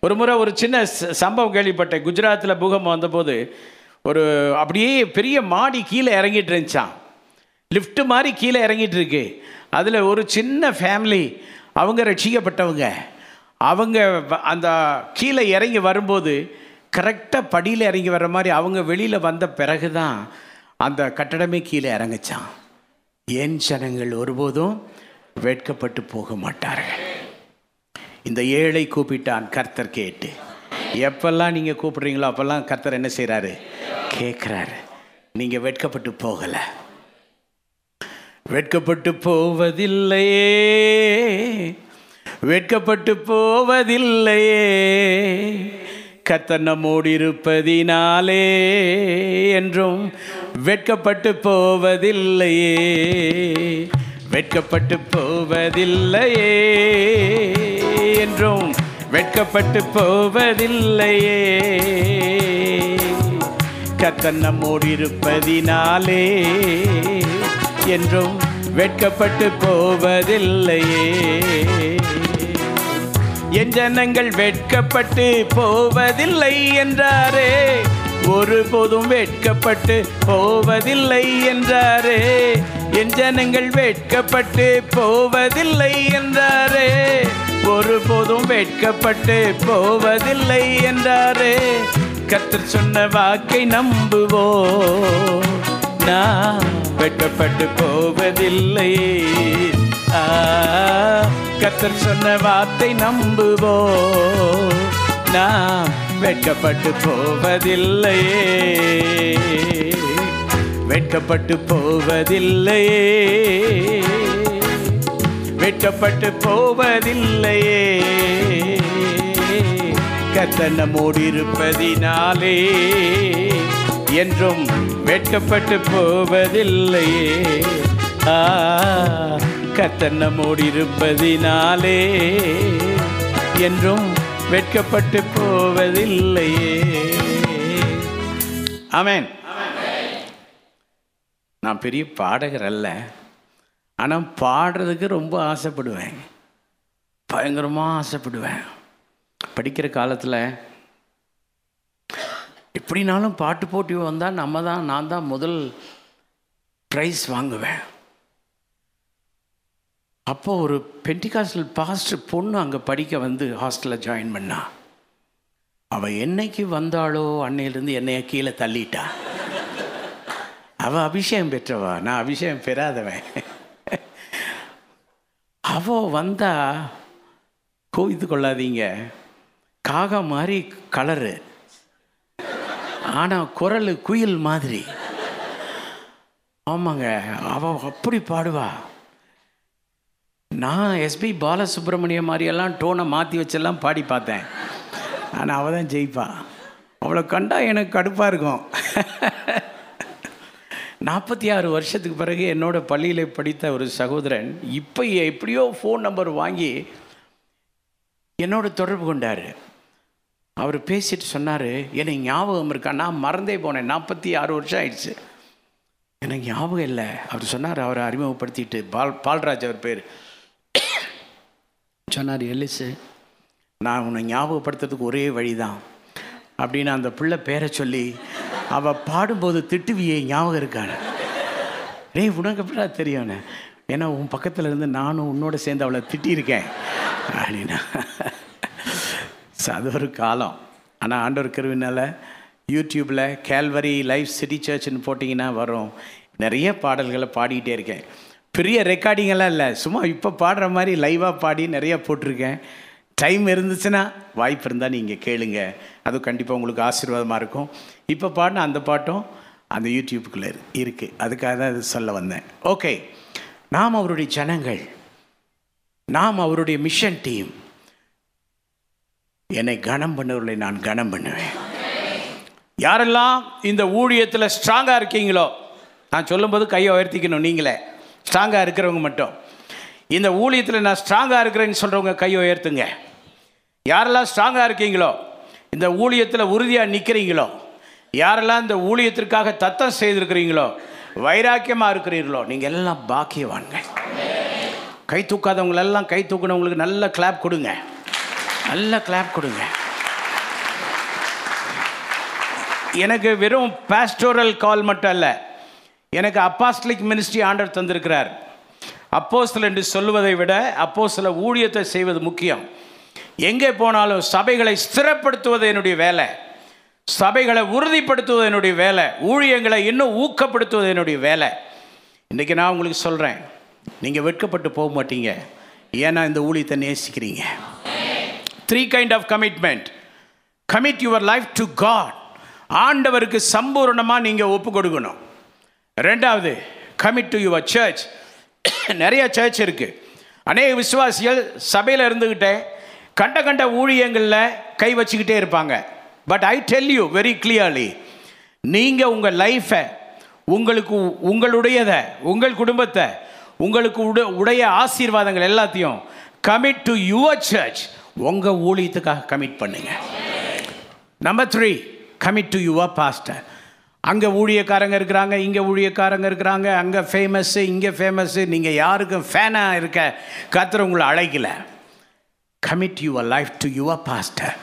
ஒரு முறை ஒரு சின்ன ச- சம்பவம் கேள்விப்பட்டேன். குஜராத்தில் பூகம்பம் வந்தபோது ஒரு அப்படியே பெரிய மாடி கீழே இறங்கிட்டு இருந்துச்சான் லிஃப்ட் மாதிரி கீழே இறங்கிட்டு இருக்கு. அதில் ஒரு சின்ன ஃபேமிலி அவங்க ரட்சிக்கப்பட்டவங்க. அவங்க வ- அந்த கீழே இறங்கி வரும்போது கரெக்டாக படியில் இறங்கி வர மாதிரி அவங்க வெளியில் வந்த பிறகு தான் அந்த கட்டடமே கீழே இறங்குச்சான் ஏன் ஜனங்கள் ஒருபோதும் வேட்கப்பட்டு போக மாட்டார்கள்? இந்த ஏழை கூப்பிட்டான் கர்த்தர் கேட்டு. எப்பெல்லாம் நீங்கள் கூப்பிட்றீங்களோ அப்போல்லாம் கர்த்தர் என்ன செய்கிறாரு கேட்குறாரு நீங்கள் வெட்கப்பட்டு போகலை. வெட்கப்பட்டு போவதில்லையே. வெட்கப்பட்டு போவதில்லையே. கர்த்தர் நம்மோடு இருப்பதினாலே என்றும் வெட்கப்பட்டு போவதில்லையே. வெட்கப்பட்டு போவதில்லையே என்றும் வெட்கப்பட்டு போவதில்லையே. கர்த்தர் நம்மோடு இருப்பதினாலே என்றும் வெட்கப்பட்டு போவதில்லையே. என் ஜனங்கள் வெட்கப்பட்டு போவதில்லை என்றாரே. ஒருபோதும் வெட்கப்பட்டு போவதில்லை என்றாரே. என் ஜனங்கள் வெட்கப்பட்டு போவதில்லை என்றாரே. ஒருபோதும் வெட்கப்பட்டு போவதில்லை என்றாரே. கத்தர் சொன்ன வாக்கை நம்புவோ நான் வெட்கப்பட்டு போவதில்லை. ஆ, சொன்ன வார்த்தை நம்புவோ நான் வெட்கப்பட்டு போவதில்லையே. வெட்கப்பட்டு போவதில்லையே. வெட்கப்பட்டு போவதில்லையே. கர்த்தர் மூடியிருப்பதினாலே இருப்பதினாலே என்றும் வெட்கப்பட்டு போவதில்லையே. ஆ கர்த்தர் நம்மோடு இருப்பதினாலே என்றும் வெட்கப்பட்டு போவதில்லையே. அவன் நான் பெரிய பாடகர் அல்ல ஆனால் பாடுறதுக்கு ரொம்ப ஆசைப்படுவேன். பயங்கரமாக ஆசைப்படுவேன். படிக்கிற காலத்தில் எப்படினாலும் பாட்டு போட்டி வந்தால் நம்ம தான் நான் தான் முதல் ப்ரைஸ் வாங்குவேன். அப்போ ஒரு பென்டிகாஸ்டல் பாஸ்டர் பொண்ணு அங்கே படிக்க வந்து ஹாஸ்டலில் ஜாயின் பண்ணா. அவள் என்னைக்கு வந்தாளோ அன்னையிலேருந்து என்னைய கீழே தள்ளிட்டா. அவள் அபிஷேகம் பெற்றவா? நான் அபிஷேகம் பெறாதவன். அவ வந்தா கோவித்து கொள்ளாதீங்க. காகா மாதிரி கலரு. ஆனால் குரல் குயில் மாதிரி. ஆமாங்க அவள் அப்படி பாடுவா. நான் எஸ்பி பாலசுப்ரமணியம் மாதிரியெல்லாம் டோனை மாற்றி வச்செல்லாம் பாடி பார்த்தேன். ஆனால் அவள் தான் ஜெயிப்பா. அவளை கண்டா எனக்கு கடுப்பாக இருக்கும். நாற்பத்தி ஆறு வருஷத்துக்கு பிறகு என்னோட பள்ளியில் படித்த ஒரு சகோதரன் இப்போ எப்படியோ ஃபோன் நம்பர் வாங்கி என்னோட தொடர்பு கொண்டார். அவர் பேசிட்டு சொன்னார் எனக்கு ஞாபகம் இருக்கா? நான் மறந்தே போனேன். நாற்பத்தி ஆறு வருஷம் ஆயிடுச்சு. எனக்கு ஞாபகம் இல்லை. அவர் சொன்னார் அவரை அறிமுகப்படுத்திட்டு பால் பால்ராஜ் அவர் பேர். சொன்னார் எலிசு நான் உன்னை ஞாபகப்படுத்துறதுக்கு ஒரே வழி தான் அப்படின்னு அந்த பிள்ளை பேரை சொல்லி அவள் பாடும்போது திட்டுவியே ஞாபகம் இருக்கான ரே உனக்கு எப்படா தெரியும்னு ஏன்னா உன் பக்கத்தில் இருந்து நானும் உன்னோட சேர்ந்து அவளை திட்டியிருக்கேன். அப்படின்னா அது ஒரு காலம். ஆனால் ஆண்டவர் கருவினால் யூடியூப்பில் கேல்வரி லைஃப் சிட்டி சர்ச்னு போட்டிங்கன்னா வரும். நிறைய பாடல்களை பாடிக்கிட்டே இருக்கேன். பெரிய ரெக்கார்டிங்கெல்லாம் இல்லை. சும்மா இப்போ பாடுற மாதிரி லைவாக பாடி நிறையா போட்டிருக்கேன். டைம் இருந்துச்சுன்னா வாய்ப்பு இருந்தால் நீங்கள் கேளுங்க. அதுவும் கண்டிப்பாக உங்களுக்கு ஆசீர்வாதமாக இருக்கும். இப்போ பாடின அந்த பாட்டும் அந்த யூடியூப்புக்குள்ளே இருக்குது அதுக்காக தான் இது சொல்ல வந்தேன். ஓகே நாம் அவருடைய ஜனங்கள். நாம் அவருடைய மிஷன் டீம் என்னை கனம் பண்ணவர்களை நான் கனம் பண்ணுவேன். யாரெல்லாம் இந்த ஊழியத்தில் ஸ்ட்ராங்காக இருக்கீங்களோ நான் சொல்லும்போது கையை உயர்த்திக்கணும் நீங்களே. ஸ்ட்ராங்காக இருக்கிறவங்க மட்டும். இந்த ஊழியத்தில் நான் ஸ்ட்ராங்காக இருக்கிறேன்னு சொல்கிறவங்க கையை உயர்த்துங்க. யாரெல்லாம் ஸ்ட்ராங்காக இருக்கீங்களோ இந்த ஊழியத்தில் உறுதியாக நிற்கிறீங்களோ யாரெல்லாம் இந்த ஊழியத்திற்காக தத்தம் செய்திருக்கிறீங்களோ வைராக்கியமாக இருக்கிறீர்களோ நீங்கள் எல்லாம் பாக்கியவான்கள். கை தூக்காதவங்களெல்லாம் கை தூக்குனவங்களுக்கு நல்ல கிளாப் கொடுங்க. நல்ல கிளாப் கொடுங்க. எனக்கு வெறும் பாஸ்டோரல் கால் மட்டும் அல்ல எனக்கு அப்பாஸ்டலிக் மினிஸ்ட்ரி ஆண்டர் தந்திருக்கிறார். அப்போஸ்தல் என்று சொல்லுவதை விட அப்போ சில ஊழியத்தை செய்வது முக்கியம். எங்கே போனாலும் சபைகளை ஸ்திரப்படுத்துவது என்னுடைய வேலை. சபைகளை உறுதிப்படுத்துவது என்னுடைய வேலை. ஊழியங்களை இன்னும் ஊக்கப்படுத்துவது என்னுடைய வேலை. இன்றைக்கி நான் உங்களுக்கு சொல்கிறேன் நீங்கள் வெட்கப்பட்டு போக மாட்டீங்க. ஏன்னா இந்த ஊழியத்தை நேசிக்கிறீங்க. Three kind of commitment commit your life to God ஆண்டவருக்கு சம்பூர்ணமாக நீங்கள் ஒப்பு கொடுக்கணும். ரெண்டாவது கமிட் டு யுவர் சர்ச் நிறைய சர்ச் இருக்குது அநேக விசுவாசிகள் சபையில் இருந்துக்கிட்டே கண்ட கண்ட ஊழியங்களில் கை வச்சுக்கிட்டே இருப்பாங்க. But I tell you very clearly நீங்கள் உங்கள் லைஃப்பை உங்களுக்கு உங்களுடையதை உங்கள் குடும்பத்தை உங்களுக்கு உட உடைய ஆசீர்வாதங்கள் எல்லாத்தையும் கமிட் டு யுவர் சர்ச் உங்கள் ஊழியத்துக்காக கமிட் பண்ணுங்கள் number three commit to your pastor அங்கே ஊழியக்காரங்க இருக்கிறாங்க இங்கே ஊழியக்காரங்க இருக்கிறாங்க அங்கே ஃபேமஸ்ஸு இங்கே ஃபேமஸ்ஸு நீங்கள் யாருக்கும் ஃபேனாக இருக்க கத்துற உங்களை அழைக்கல. Commit your life to your pastor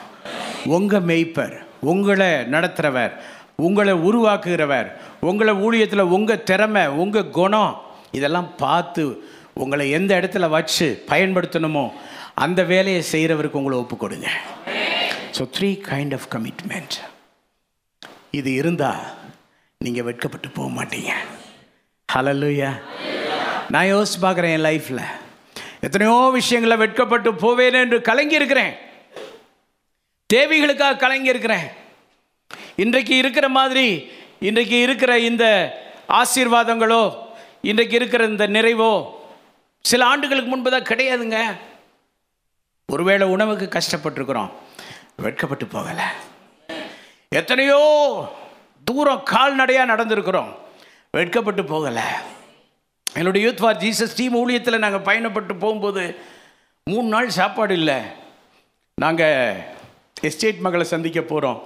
உங்கள் மெய்ப்பர் உங்களை நடத்துகிறவர் உங்களை உருவாக்குகிறவர் உங்களை ஊழியத்தில் உங்கள் திறமை உங்கள் குணம் இதெல்லாம் பார்த்து உங்களை எந்த இடத்துல வச்சு பயன்படுத்தணுமோ அந்த வேலையை செய்கிறவருக்கு உங்களை ஒப்பு கொடுங்க. So three kind of commitment இது இருந்தால் நீங்கள் வெட்கப்பட்டு போக மாட்டீங்க. ஹலலுயா நான் யோசிச்சு பார்க்குறேன் என் லைஃப்பில் எத்தனையோ விஷயங்களை வெட்கப்பட்டு போவேன் என்று கலங்கி இருக்கிறேன் தேவைகளுக்காக கலங்கி இருக்கிறேன் இன்றைக்கு இருக்கிற மாதிரி இன்றைக்கு இருக்கிற இந்த ஆசீர்வாதங்களோ இன்றைக்கு இருக்கிற இந்த நிறைவோ சில ஆண்டுகளுக்கு முன்பு தான் கிடையாதுங்க. ஒருவேளை உணவுக்கு கஷ்டப்பட்டிருக்கிறோம். வெட்கப்பட்டு போகலை. எத்தனையோ தூரம் கால்நடையாக நடந்திருக்கிறோம். வெட்கப்பட்டு போகலை. என்னுடைய யூத் ஃபார் ஜீசஸ் டீம் ஊழியத்தில் நாங்கள் பயணப்பட்டு போகும்போது மூணு நாள் சாப்பாடு இல்லை. நாங்கள் எஸ்டேட் மகளை சந்திக்க போகிறோம்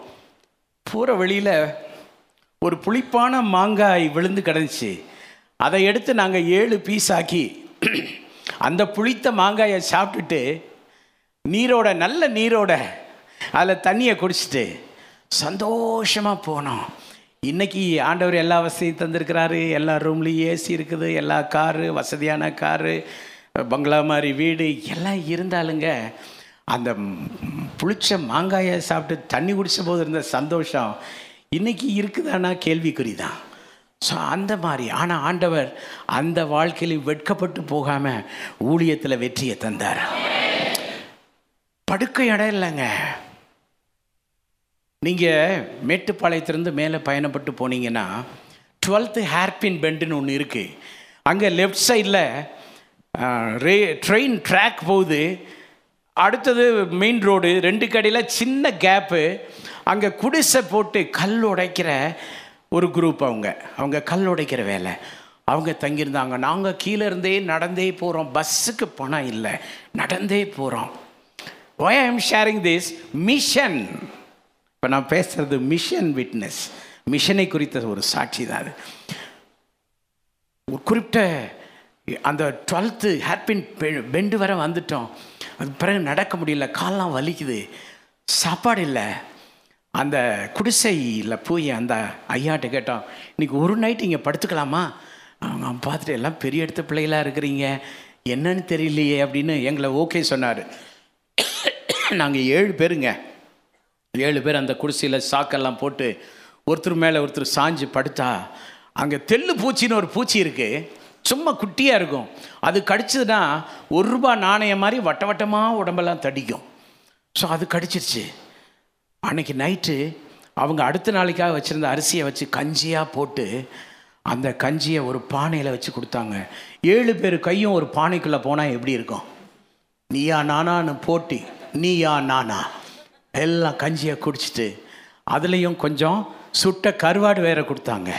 போகிற வழியில் ஒரு புளிப்பான மாங்காய் விழுந்து கிடந்துச்சு. அதை எடுத்து நாங்கள் ஏழு பீஸ் ஆக்கி அந்த புளித்த மாங்காயை சாப்பிட்டுட்டு நீரோட நல்ல நீரோட அதில் தண்ணியை குடிச்சிட்டு சந்தோஷமாக போனோம். இன்னைக்கு ஆண்டவர் எல்லா வசதியும் தந்திருக்கிறாரு. எல்லா ரூம்லேயும் ஏசி இருக்குது. எல்லா காரு வசதியான காரு பங்களா மாதிரி வீடு எல்லாம் இருந்தாலுங்க அந்த புளிச்ச மாங்காயை சாப்பிட்டு தண்ணி குடித்த போது இருந்த சந்தோஷம் இன்னைக்கு இருக்குதானா கேள்விக்குறி தான் ஸோ அந்த மாதிரி. ஆனால் ஆண்டவர் அந்த வாழ்க்கையில் வெட்கப்பட்டு போகாமல் ஊழியத்தில் வெற்றியை தந்தார். படுக்கை இடம் இல்லைங்க. நீங்கள் மேட்டுப்பாளையத்திலேருந்து மேலே பயணப்பட்டு போனீங்கன்னா டுவெல்த்து ஹேர்பின் பெண்டுன்னு ஒன்று இருக்குது அங்கே லெஃப்ட் சைடில் ரே ட்ரெயின் ட்ராக் போகுது. அடுத்தது மெயின் ரோடு ரெண்டு கடையில் சின்ன கேப்பு அங்கே குடிசை போட்டு கல் உடைக்கிற ஒரு குரூப் அவங்க. அவங்க கல் உடைக்கிற வேலை. அவங்க தங்கியிருந்தாங்க. நாங்கள் கீழே இருந்தே நடந்தே போகிறோம் பஸ்ஸுக்கு பணம் இல்லை. நடந்தே போகிறோம் why I am sharing this mission இப்போ நான் பேசுகிறது மிஷன் விட்னஸ் மிஷனை குறித்த ஒரு சாட்சி தான் அது. ஒரு குறிப்பிட்ட அந்த டுவெல்த்து ஹேர்பின் பெண்டு வர வந்துட்டோம். அது பிறகு நடக்க முடியல கால்லாம் வலிக்குது. சாப்பாடு இல்லை. அந்த குடிசையில் போய் அந்த ஐயாட்ட கேட்டோம் இன்றைக்கி ஒரு நைட் இங்கே படுத்துக்கலாமா? அவங்க பார்த்துட்டு எல்லாம் பெரிய இடத்து பிள்ளைகளாக இருக்கிறீங்க. என்னன்னு தெரியலையே அப்படின்னு எங்களை ஓகே சொன்னார். நாங்கள் ஏழு பேருங்க. ஏழு பேர் அந்த குடிசையில் சாக்கெல்லாம் போட்டு ஒருத்தர் மேலே ஒருத்தர் சாஞ்சு படுத்தா அங்கே தெல்லு பூச்சின்னு ஒரு பூச்சி இருக்குது சும்மா குட்டியாக இருக்கும். அது கடிச்சதுன்னா ஒரு ரூபா நாணயம் மாதிரி வட்ட வட்டமாக உடம்பெல்லாம் தடிக்கும். ஸோ அது கடிச்சிருச்சு. அன்னைக்கு நைட்டு அவங்க அடுத்த நாளைக்காக வச்சுருந்த அரிசியை வச்சு கஞ்சியாக போட்டு அந்த கஞ்சியை ஒரு பானையில் வச்சு கொடுத்தாங்க. ஏழு பேர் கையும் ஒரு பானைக்குள்ளே போனால் எப்படி இருக்கும்? நீயா நானான்னு போட்டி. நீயா நானா. எல்லாம் கஞ்சியை குடிச்சிட்டு அதுலேயும் கொஞ்சம் சுட்ட கருவாடு வேற கொடுத்தாங்க.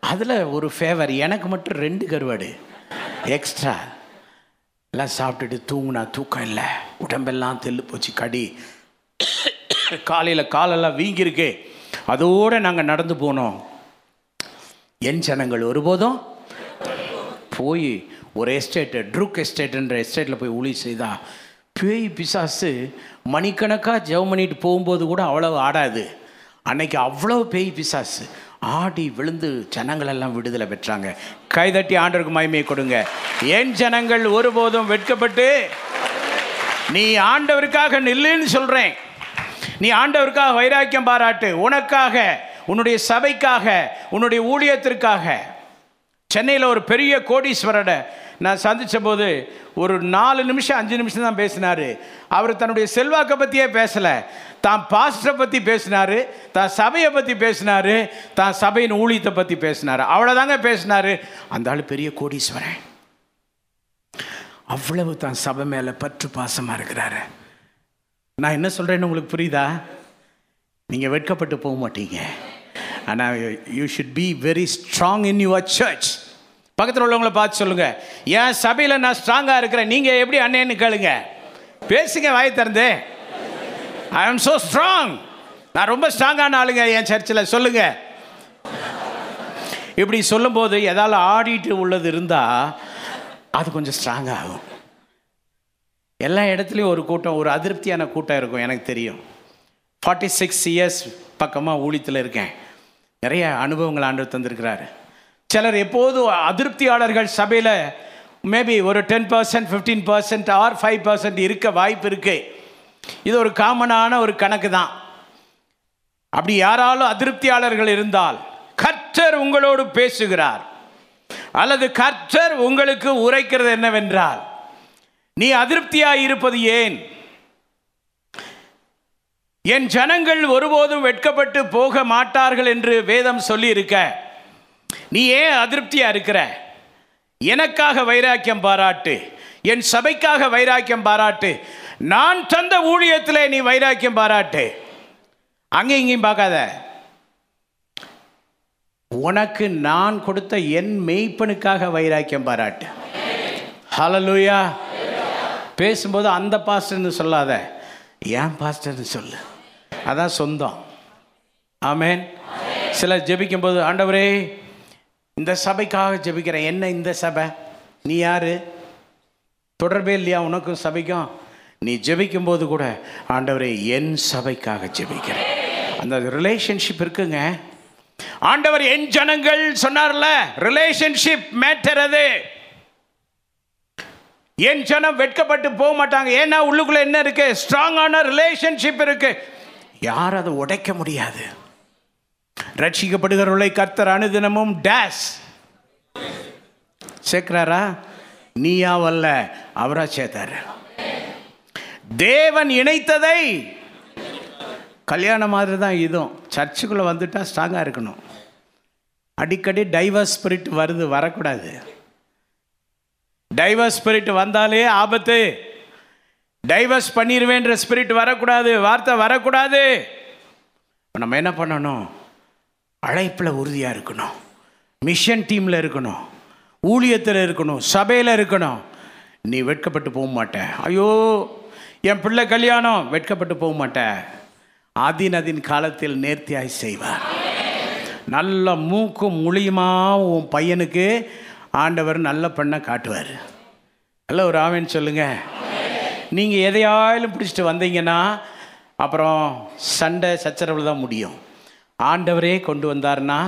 அதில் ஒரு ஃபேவர் எனக்கு மட்டும் ரெண்டு கருவாடு. எக்ஸ்ட்ரா எல்லாம் சாப்பிட்டுட்டு தூங்குனா தூக்கம் இல்லை. உடம்பெல்லாம் தெல்லு போச்சு கடி. காலையில் காலெல்லாம் வீங்கியிருக்கு. அதோடு நாங்கள் நடந்து போனோம். என் ஜனங்கள் ஒருபோதும் போய் ஒரு எஸ்டேட்டு ட்ரூக் எஸ்டேட்டுன்ற எஸ்டேட்டில் போய் ஊழி செய்தா பேய் பிசாசு மணிக்கணக்காக ஜெபம் பண்ணிட்டு போகும்போது கூட அவ்வளவு ஆடாது. அன்னைக்கு அவ்வளோ பேய் பிசாசு. ஆடி விழுந்து ஜனங்கள் எல்லாம் விடுதலை பெற்றாங்க. கைதட்டி ஆண்டவருக்கு மகிமையை கொடுங்க. என் ஜனங்கள் ஒருபோதும் வெட்கப்பட்டு நீ ஆண்டவருக்காக நில்லுன்னு சொல்கிறேன் நீ ஆண்டவருக்காக வைராக்கியம் பாராட்டு. உனக்காக உன்னுடைய சபைக்காக உன்னுடைய ஊழியத்திற்காக. சென்னையில் ஒரு பெரிய கோடீஸ்வரரை நான் சந்தித்த போது ஒரு நாலு நிமிஷம் அஞ்சு நிமிஷம் தான் பேசினார். அவர் தன்னுடைய செல்வாக்கை பற்றியே பேசலை. தான் பாஸ்டரை பற்றி பேசினார் தான் சபையை பற்றி பேசினார் தான் சபையின் ஊழியத்தை பற்றி பேசினார். அவ்வளோதாங்க பேசினார். அந்த ஆள் பெரிய கோடீஸ்வரன். அவ்வளவு தான் சபை மேலே பற்று பாசமாக இருக்கிறாரு. நான் என்ன சொல்கிறேன்னு உங்களுக்கு புரியுதா? நீங்கள் வெட்கப்பட்டு போக மாட்டீங்க. ஆனால் you should be very strong in your church பக்கத்தில் உள்ளவங்கள பார்த்து சொல்லுங்கள் என் சபையில் நான் ஸ்ட்ராங்காக இருக்கிறேன்? நீங்கள் எப்படி அண்ணேன்னு கேளுங்க. பேசுங்க வாய் திறந்து. ஐ ஆம் ஸோ ஸ்ட்ராங் நான் ரொம்ப ஸ்ட்ராங்கான ஆளுங்க என் சர்ச்சில். சொல்லுங்கள் இப்படி சொல்லும்போது எதால் ஆடிட்டு உள்ளது இருந்தால் அது கொஞ்சம் ஸ்ட்ராங் ஆகும். எல்லா இடத்துலையும் ஒரு கூட்டம் ஒரு அதிருப்தியான கூட்டம் இருக்கும் எனக்கு தெரியும். ஃபார்ட்டி சிக்ஸ் இயர்ஸ் பக்கமாக ஊழியத்தில் இருக்கேன். நிறைய அனுபவங்கள் ஆண்டு தந்திருக்கிறாரு. சிலர் எப்போதும் அதிருப்தியாளர்கள் சபையில் மேபி ஒரு ten percent fifteen percent or five percent இருக்க வாய்ப்பு இருக்குது இது ஒரு காமனான ஒரு கணக்கு தான். அப்படி யாராலும் அதிருப்தியாளர்கள் இருந்தால் கர்த்தர் உங்களோடு பேசுகிறார். அல்லது கர்த்தர் உங்களுக்கு உரைக்கிறது என்னவென்றால் நீ அதிருப்தியாய் இருப்பது ஏன்? என் ஜனங்கள் ஒருபோதும் வெட்கப்பட்டு போக மாட்டார்கள் என்று வேதம் சொல்லி இருக்க நீ ஏன் அதிருப்தியாக இருக்கிற? எனக்காக வைராக்கியம் பாராட்டு. என் சபைக்காக வைராக்கியம் பாராட்டு. நான் தந்த ஊழியத்தில் நீ வைராக்கியம் பாராட்டு. அங்கே இங்கேயும் பார்க்காத. உனக்கு நான் கொடுத்த என் மெய்ப்பனுக்காக வைராக்கியம் பாராட்டு. ஹலலூயா பேசும்போது அந்த பாஸ்டர்னு சொல்லாத. ஏன் பாஸ்டர்னு சொல்லு. அதான் சொந்தம். ஆமேன் சிலர் ஜெபிக்கும்போது ஆண்டவரே இந்த சபைக்காக ஜெபிக்கிறேன் என்ன இந்த சபை? நீ யாரு? தொடர்பே இல்லையா உனக்கும் சபைக்கும்? நீ ஜெபிக்கும் போது கூட ஆண்டவரே என் சபைக்காக ஜெபிக்கிறேன் அந்த ரிலேஷன்ஷிப் இருக்குங்க. ஆண்டவர் என் ஜனங்கள் சொன்னார்ல ரிலேஷன்ஷிப் மேட்டர் அது. என் ஜனம் வெட்கப்பட்டு போக மாட்டாங்க. ஏன்னா உள்ளுக்குள்ள என்ன இருக்கு? ஸ்ட்ராங்கான ரிலேஷன்ஷிப் இருக்கு. யாரும் அதை உடைக்க முடியாது. ரட்சிக்கப்படுகிறவர்களை கர்த்தர் அனுதினமும் டேஸ். சேர்க்கிறாரா? நீயா வல்ல அவரா சேர்த்தார். தேவன் இணைத்ததை. கல்யாணம் மாதிரி தான் இதுவும். சர்ச்சுக்குள்ளே வந்துட்டால் ஸ்ட்ராங்காக இருக்கணும். அடிக்கடி டைவர்ஸ் ஸ்பிரிட் வருது வரக்கூடாது. டைவர்ஸ் ஸ்பிரிட் வந்தாலே ஆபத்து. டைவர்ஸ் பண்ணிடுவேன்ற ஸ்பிரிட் வரக்கூடாது வார்த்தை வரக்கூடாது. நம்ம என்ன பண்ணணும்? அழைப்பில் உறுதியாக இருக்கணும். மிஷன் டீமில் இருக்கணும். ஊழியத்தில் இருக்கணும். சபையில் இருக்கணும். நீ வெட்கப்பட்டு போக மாட்டேன் ஐயோ என் பிள்ளை கல்யாணம். வெட்கப்பட்டு போக மாட்டேன் அதின் அதின் காலத்தில் நேர்த்தியாய் செய்வார் நல்ல மூக்கும் முழியுமா உன் பையனுக்கு? ஆண்டவர் நல்ல பெண்ணை காட்டுவார். நல்ல ஒரு ஆமேன்னு சொல்லுங்கள் நீங்கள் எதையாயிலும் பிடிச்சிட்டு வந்தீங்கன்னா அப்புறம் சண்டை சச்சரவில் தான் முடியும். ஆண்டவரே கொண்டு வந்தார்னா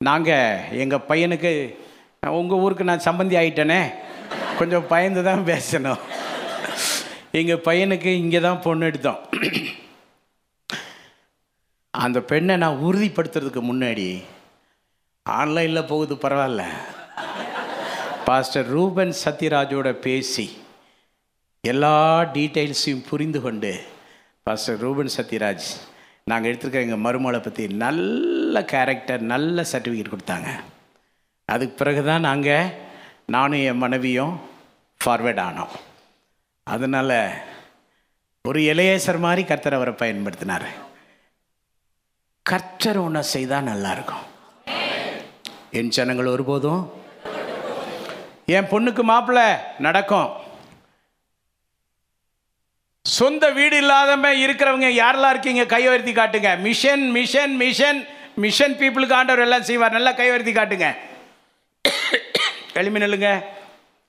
நாங்கள் எங்கள் பையனுக்கு உங்கள் ஊருக்கு நான் சம்பந்தி ஆகிட்டேனே கொஞ்சம் பயந்து தான் பேசணும். எங்கள் பையனுக்கு இங்கே தான் பொண்ணு எடுத்தோம். அந்த பெண்ணை நான் உறுதிப்படுத்துறதுக்கு முன்னாடி ஆன்லைனில் போகுது பரவாயில்ல. பாஸ்டர் ரூபன் சத்யராஜோட பேசி எல்லா டீட்டெயில்ஸையும் புரிந்து கொண்டு பாஸ்டர் ரூபன் சத்யராஜ் நாங்கள் எடுத்திருக்க எங்கள் மருமகளை பற்றி நல்ல கேரக்டர் நல்ல சர்டிஃபிகேட் கொடுத்தாங்க. அதுக்கு பிறகு தான் நாங்கள் நானும் என் மனைவியும் ஃபார்வேர்ட் ஆனோம். அதனால் ஒரு இளையசர் மாதிரி கர்த்தர் அவரை பயன்படுத்தினார். கர்த்தர் ஒன்றை செய்தால் நல்லாயிருக்கும் என் ஜனங்கள் ஒருபோதும் என் பொண்ணுக்கு மாப்பிள்ளை நடக்கும். சொந்த வீடு இல்லாதவங்க இருக்கிறவங்க யாரெல்லாம் இருக்கீங்க? கை உயர்த்தி காட்டுங்க. மிஷன் மிஷன் மிஷன் மிஷன் பீப்புளுக்கு ஆண்டவர் எல்லாம் செய்வார். நல்லா கை உயர்த்தி காட்டுங்க. எளிமை நெல்லுங்க.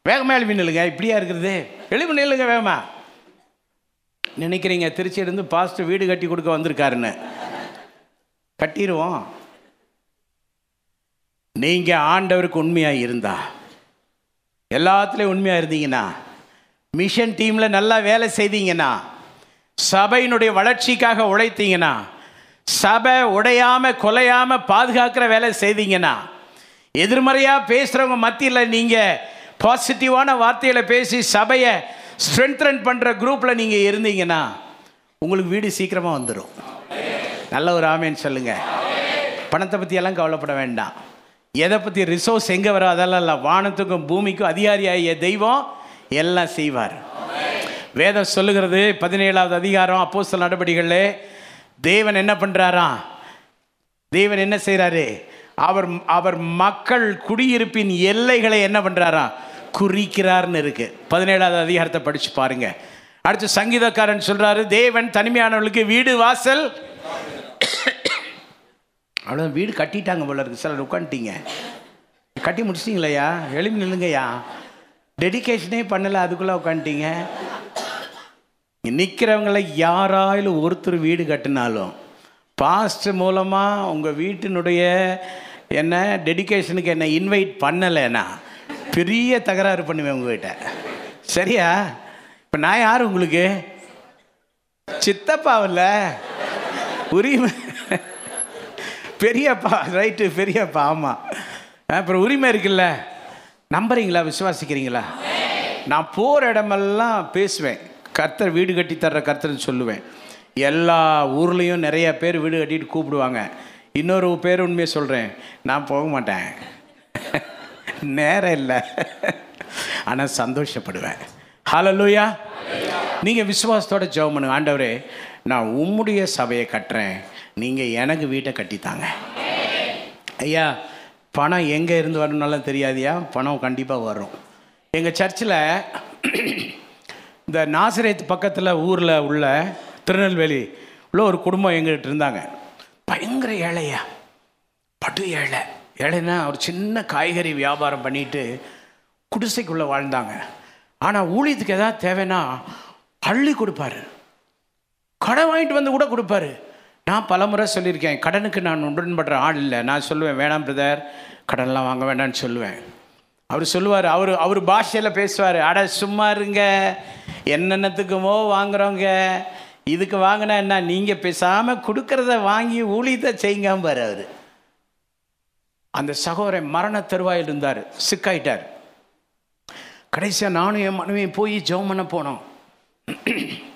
வேகமாக எளிமை நெல்லுங்க. இப்படியா இருக்கிறது? எளிமை நெல்லுங்க வேகமா. நினைக்கிறீங்க திருச்சியிலேருந்து இருந்து பாஸ்ட் வீடு கட்டி கொடுக்க வந்திருக்காருன்னு. கட்டிடுவோம் நீங்கள் ஆண்டவருக்கு உண்மையாக இருந்தா. எல்லாத்துலேயும் உண்மையாக இருந்தீங்கன்னா மிஷன் டீமில் நல்லா வேலை செய்தீங்கன்னா சபையினுடைய வளர்ச்சிக்காக உழைத்தீங்கன்னா சபை உடையாமல் கொலையாமல் பாதுகாக்கிற வேலை செய்தீங்கன்னா எதிர்மறையாக பேசுகிறவங்க மத்தியில் நீங்கள் பாசிட்டிவான வார்த்தைகளை பேசி சபையை ஸ்ட்ரென்த்ரன் பண்ணுற குரூப்பில் நீங்கள் இருந்தீங்கன்னா உங்களுக்கு வீடு சீக்கிரமாக வந்துடும் நல்ல ஒரு ஆமேன்னு சொல்லுங்கள் பணத்தை பற்றியெல்லாம் கவலைப்பட வேண்டாம். எதை பற்றி ரிசோர்ஸ் எங்கே வரும்? அதெல்லாம் இல்லை. வானத்துக்கும் பூமிக்கும் அதிகாரியாகிய தெய்வம் எல்லாம் செய்வார். வேதம் சொல்லுகிறது பதினேழாவது அதிகாரம் அப்போ சில நடவடிக்கைகளில் தேவன் என்ன பண்ணுறாராம் தேவன் என்ன செய்கிறாரு அவர் அவர் மக்கள் குடியிருப்பின் எல்லைகளை என்ன பண்ணுறாராம் குறிக்கிறார்னு இருக்கு. பதினேழாவது அதிகாரத்தை படித்து பாருங்க. அடுத்து சங்கீதக்காரன் சொல்கிறாரு தேவன் தனிமையானவர்களுக்கு வீடு வாசல். அவ்வளோ வீடு கட்டிட்டாங்க போல இருக்கு. சிலர் உட்காந்துட்டீங்க. கட்டி முடிச்சிட்டிங்களையா? எழுப்பி நில்லுங்கய்யா? டெடிகேஷனே பண்ணலை அதுக்குள்ளே உட்காந்துட்டீங்க நிற்கிறவங்கள யாராயிலும் ஒருத்தர் வீடு கட்டினாலும் பாஸ்ட் மூலமாக உங்கள் வீட்டினுடைய என்ன டெடிகேஷனுக்கு என்ன இன்வைட் பண்ணலைன்னா பெரிய தகராறு பண்ணுவேன் உங்ககிட்ட. சரியா? இப்போ நான் யார் உங்களுக்கு? சித்தப்பாவில் உரிமை. பெரியப்பா ரைட்டு பெரியப்பா ஆமாம் அப்புறம் உரிமை இருக்குல்ல? நம்புறீங்களா? விசுவாசிக்கிறீங்களா? நான் போகிற இடமெல்லாம் பேசுவேன். கர்த்தர் வீடு கட்டி தர்ற கர்த்தர்னு சொல்லுவேன். எல்லா ஊர்லேயும் நிறைய பேர் வீடு கட்டிட்டு கூப்பிடுவாங்க. இன்னொரு பேர் உண்மையை சொல்கிறேன் நான் போக மாட்டேன். நேரம் இல்லை. ஆனால் சந்தோஷப்படுவேன். ஹலோ லூயா நீங்கள் விசுவாசத்தோட ஜெபம் பண்ணுங்க. ஆண்டவரே நான் உம்முடைய சபையை கட்டுறேன். நீங்கள் எனக்கு வீட்டை கட்டித்தாங்க. ஐயா பணம் எங்கே இருந்து வரணும்னாலும் தெரியாதியா? பணம் கண்டிப்பாக வரும். எங்கள் சர்ச்சில் இந்த நாசிரேத் பக்கத்தில் ஊரில் உள்ள திருநெல்வேலி உள்ள ஒரு குடும்பம் எங்கிட்ட இருந்தாங்க. பயங்கர ஏழையா. படு ஏழை. ஏழைன்னா ஒரு சின்ன காய்கறி வியாபாரம் பண்ணிட்டு குடிசைக்குள்ளே வாழ்ந்தாங்க. ஆனால் ஊழியத்துக்கு எதாவது தேவைன்னா அள்ளி கொடுப்பாரு. கடன் வாங்கிட்டு வந்து கூட கொடுப்பாரு. நான் பலமுறை சொல்லியிருக்கேன் கடனுக்கு நான் உடன்படுற ஆள் இல்லை. நான் சொல்லுவேன் வேணாம் பிரதர் கடன்லாம் வாங்க வேண்டாம்னு சொல்லுவேன். அவர் சொல்லுவார் அவர் அவர் பாஷையில் பேசுவார் அட சும்மா இருங்க என்னென்னத்துக்குமோ வாங்குறோங்க. இதுக்கு வாங்கினா என்ன நீங்கள் பேசாமல் கொடுக்கறத வாங்கி ஊழியத்தை செய்யுங்க அவர். அந்த சகோதரன் மரண தருவாயில் இருந்தார் சிக்காயிட்டார். கடைசியாக நானும் என் மனைவியும் போய் ஜெபம் பண்ண போனோம்.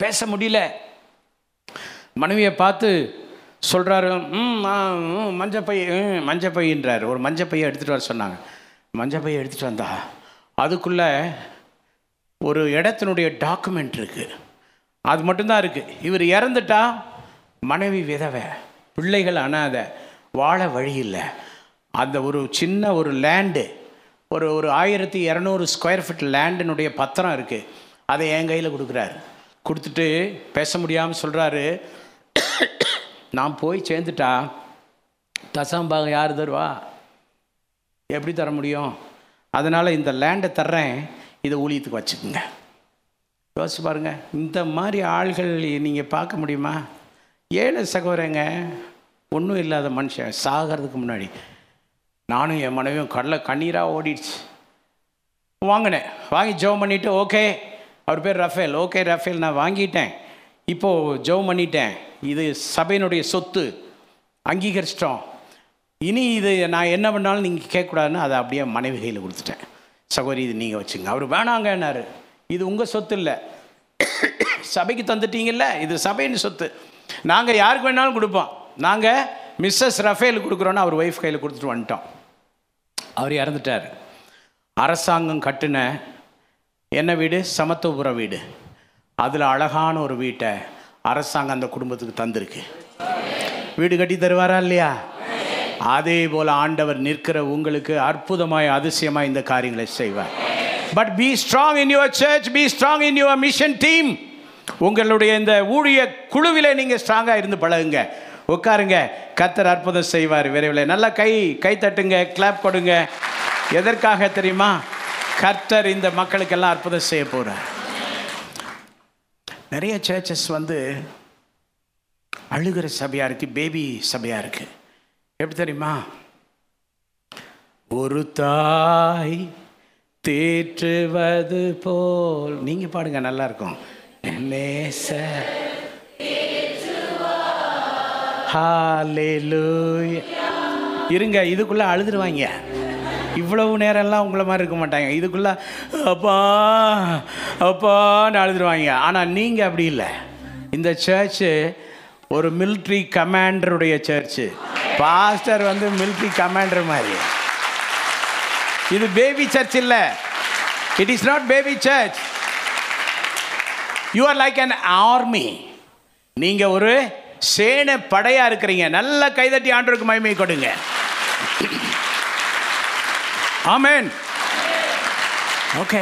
பேச முடியல. மனைவியை பார்த்து சொல்கிறாரு ம் மஞ்சப்பை ம், மஞ்சப்பைன்றார் ஒரு மஞ்சப்பையை எடுத்துகிட்டு வர சொன்னாங்க. மஞ்சப்பையை எடுத்துகிட்டு வந்தா அதுக்குள்ளே ஒரு இடத்தினுடைய டாக்குமெண்ட் இருக்குது அது மட்டும்தான் இருக்குது இவர் இறந்துட்டா மனைவி விதவை பிள்ளைகள் அனாதை வாழ வழி இல்லை. அந்த ஒரு சின்ன ஒரு லேண்டு ஒரு ஒரு ஆயிரத்தி இரநூறு ஸ்கொயர் ஃபீட் லேண்டினுடைய பத்திரம் இருக்குது அதை என் கையில் கொடுக்குறாரு. கொடுத்துட்டு பேச முடியாமல் சொல்கிறாரு நான் போய் சேர்ந்துட்டா தசாம்பாகம் யார் தருவா? எப்படி தர முடியும்? அதனால் இந்த லேண்டை தர்றேன். இதை ஊழியத்துக்கு வச்சுக்கோங்க. யோசிச்சு பாருங்க. இந்த மாதிரி ஆள்கள் நீங்கள் பார்க்க முடியுமா? ஏழை சகோதரங்க ஒன்றும் இல்லாத மனுஷன். சாகிறதுக்கு முன்னாடி. நானும் என் மனைவியும் கடலை கண்ணீராக ஓடிடுச்சு. வாங்கினேன். வாங்கி ஜெபம் பண்ணிவிட்டு ஓகே. அவர் பேர் ரஃபேல். Okay Rafale. நான் வாங்கிட்டேன். இப்போது ஜெபம் பண்ணிட்டேன். இது சபையினுடைய சொத்து அங்கீகரிச்சிட்டோம். இனி இது நான் என்ன பண்ணாலும் நீங்கள் கேட்கக்கூடாதுன்னு அதை அப்படியே மனைவி கையில் கொடுத்துட்டேன். சகோதரி இது நீங்கள் வச்சுங்க அவர் வேணாங்கன்னாரு. இது உங்கள் சொத்து இல்லை. சபைக்கு தந்துட்டீங்கல்ல இது சபையின் சொத்து. நாங்கள் யாருக்கு வேணாலும் கொடுப்போம். நாங்கள் மிஸ்ஸஸ் ரஃபேல் கொடுக்குறோன்னு அவர் ஒய்ஃப் கையில் கொடுத்துட்டு வந்துட்டோம். அவர் இறந்துட்டார். அரசாங்கம் கட்டின என்ன வீடு? சமத்துவபுர வீடு. அதில் அழகான ஒரு வீட்டை அரசாங்கம் அந்த குடும்பத்துக்கு தந்திருக்கு. வீடு கட்டி தருவாரா இல்லையா? அதே போல் ஆண்டவர் நிற்கிற உங்களுக்கு அற்புதமாய் அதிசயமாய் இந்த காரியங்களை செய்வார். But be strong in your church be strong in your mission team உங்களுடைய இந்த ஊழிய குழுவில் நீங்கள் ஸ்ட்ராங்காக இருந்து பழகுங்க. உட்காருங்க. கத்தர் அற்புதம் செய்வார் விரைவில். நல்லா கை கை தட்டுங்க கிளாப் கொடுங்க எதற்காக தெரியுமா? கர்த்தர் இந்த மக்களுக்கெல்லாம் அற்புதம் செய்ய போகிறார் நிறைய சர்ச்சஸ் வந்து அழுகிற சபையாக இருக்குது பேபி சபையாக இருக்குது எப்படி தெரியுமா? ஒரு தாய் தேற்றுவது போல். நீங்கள் பாடுங்க நல்லா இருக்கும். நேச ஹalleluya. இருங்க இதுக்குள்ளே அழுதுருவாங்க. இவ்வளவு நேரம்லாம் உங்களை மாதிரி இருக்க மாட்டாங்க. இதுக்குள்ள அப்பா அப்பான்னு அழுதுருவாங்க. ஆனால் நீங்கள் அப்படி இல்லை. இந்த சர்ச்சு ஒரு மிலிட்ரி கமாண்டருடைய சர்ச்சு பாஸ்டர் வந்து மிலிட்ரி கமாண்டர் மாதிரி. இது பேபி சர்ச் இல்லை. It is not baby church you are like an army நீங்கள் ஒரு சேன படையாக இருக்கிறீங்க. நல்ல கைதட்டி ஆண்டவருக்கு மகிமை கொடுங்க. ஆமேன். ஓகே.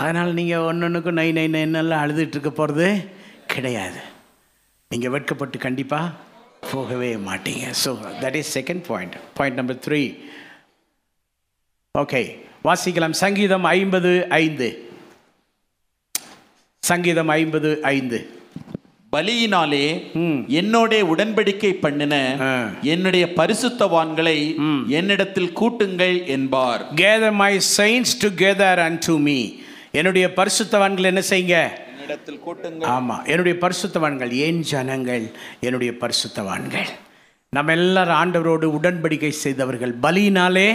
அதனால் நீங்கள் ஒன்றொன்றுக்கும் நை நை நைன்னெல்லாம் அழுதுட்டு இருக்க போகிறது கிடையாது. நீங்கள் வெட்கப்பட்டு கண்டிப்பாக போகவே மாட்டீங்க. So that is second point point number three okay வாசிக்கலாம். சங்கீதம் ஐம்பது ஐந்து. சங்கீதம் ஐம்பது ஐந்து. பலியினாலே. என்னோட உடன்படிக்கை பண்ணின. என்னுடைய பரிசுத்தவான்களை என்னிடத்தில் கூட்டுங்கள் என்பார். Gather my saints together and to me என்னுடைய பரிசுத்தவான்கள் என்ன செய்யுங்க? என்னிடத்தில் கூட்டுங்கள். ஆமாம் என்னுடைய பரிசுத்தவான்கள் ஏன் ஜனங்கள் என்னுடைய பரிசுத்தவான்கள். நம்ம எல்லாரும் ஆண்டவரோடு உடன்படிக்கை செய்தவர்கள். பலியினாலே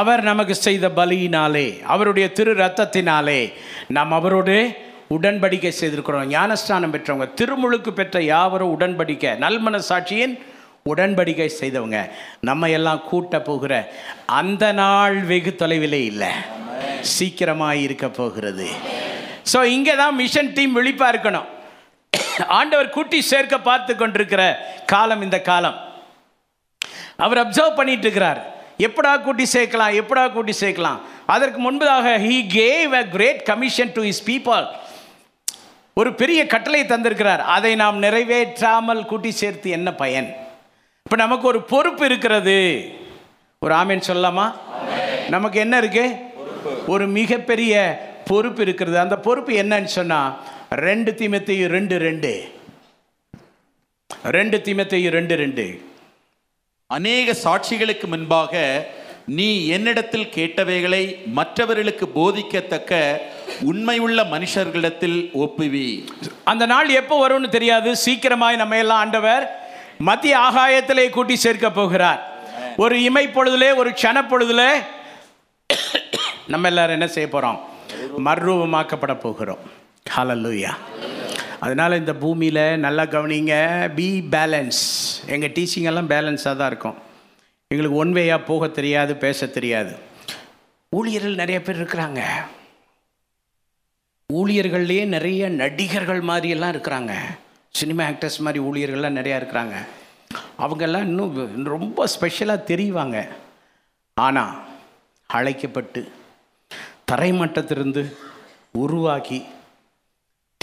அவர் நமக்கு செய்த பலியினாலே அவருடைய திரு ரத்தத்தினாலே நாம் அவரோடு உடன்படிக்கை செய்திருக்கிறோம். ஞானஸ்தானம் பெற்றவங்க திருமுழுக்கு பெற்ற யாவரும் உடன்படிக்கை நல்மன சாட்சியின் உடன்படிக்கை செய்தவங்க. நம்ம எல்லாம் கூட்ட போகிற அந்த நாள் வெகு தொலைவிலே இல்லை. சீக்கிரமாக இருக்க போகிறது. ஸோ இங்கே தான் மிஷன் டீம் விழிப்பாக இருக்கணும். ஆண்டவர் கூட்டி சேர்க்க பார்த்து கொண்டிருக்கிற காலம் இந்த காலம். அவர் அப்சர்வ் பண்ணிட்டு இருக்கிறார். எப்படா கூட்டி சேர்க்கலாம் எப்படா கூட்டி சேர்க்கலாம். அதற்கு முன்பதாக he gave a great commission to his people ஒரு பெரிய கட்டளை தந்திருக்கிறார். அதை நாம் நிறைவேற்றாமல் கூட்டி சேர்த்து என்ன பயன்? இப்போ நமக்கு ஒரு பொறுப்பு இருக்கிறது. ஒரு ஆமீன் சொல்லலாமா? நமக்கு என்ன இருக்கு? ஒரு மிகப்பெரிய பொறுப்பு இருக்கிறது. அந்த பொறுப்பு என்னன்னு சொன்னால் ரெண்டு தீமத்தையும் ரெண்டு ரெண்டு. ரெண்டு தீமத்தையும் ரெண்டு ரெண்டு. அநேக சாட்சிகளுக்கு முன்பாக நீ என்னிடத்தில் கேட்டவைகளை மற்றவர்களுக்கு போதிக்கத்தக்க உண்மையுள்ள மனுஷர்களிடத்தில் ஒப்புவி அந்த நாள் எப்போ வரும்னு தெரியாது. சீக்கிரமாய் நம்ம எல்லாம் ஆண்டவர் மத்திய ஆகாயத்திலே கூட்டி சேர்க்க போகிறார். ஒரு இமை பொழுதுலே ஒரு க்ஷண பொழுதுலே நம்ம எல்லாரும் என்ன செய்ய போகிறோம் மறுரூபமாக்கப்பட போகிறோம். ஹalleluya அதனால் இந்த பூமியில் நல்லா கவனிங்க. பி பேலன்ஸ் எங்கள் டீச்சிங்கெல்லாம் பேலன்ஸாக தான் இருக்கும். எங்களுக்கு ஒன் வேயாக போக தெரியாது பேச தெரியாது. ஊழியர்கள் நிறைய பேர் இருக்கிறாங்க. ஊழியர்கள்லேயே நிறைய நடிகர்கள் மாதிரியெல்லாம் இருக்கிறாங்க. சினிமா ஆக்டர்ஸ் மாதிரி ஊழியர்கள்லாம் நிறையா இருக்கிறாங்க. அவங்கெல்லாம் இன்னும் ரொம்ப ஸ்பெஷலாக தெரிவாங்க. ஆனால் அழைக்கப்பட்டு தரைமட்டத்திலிருந்து உருவாக்கி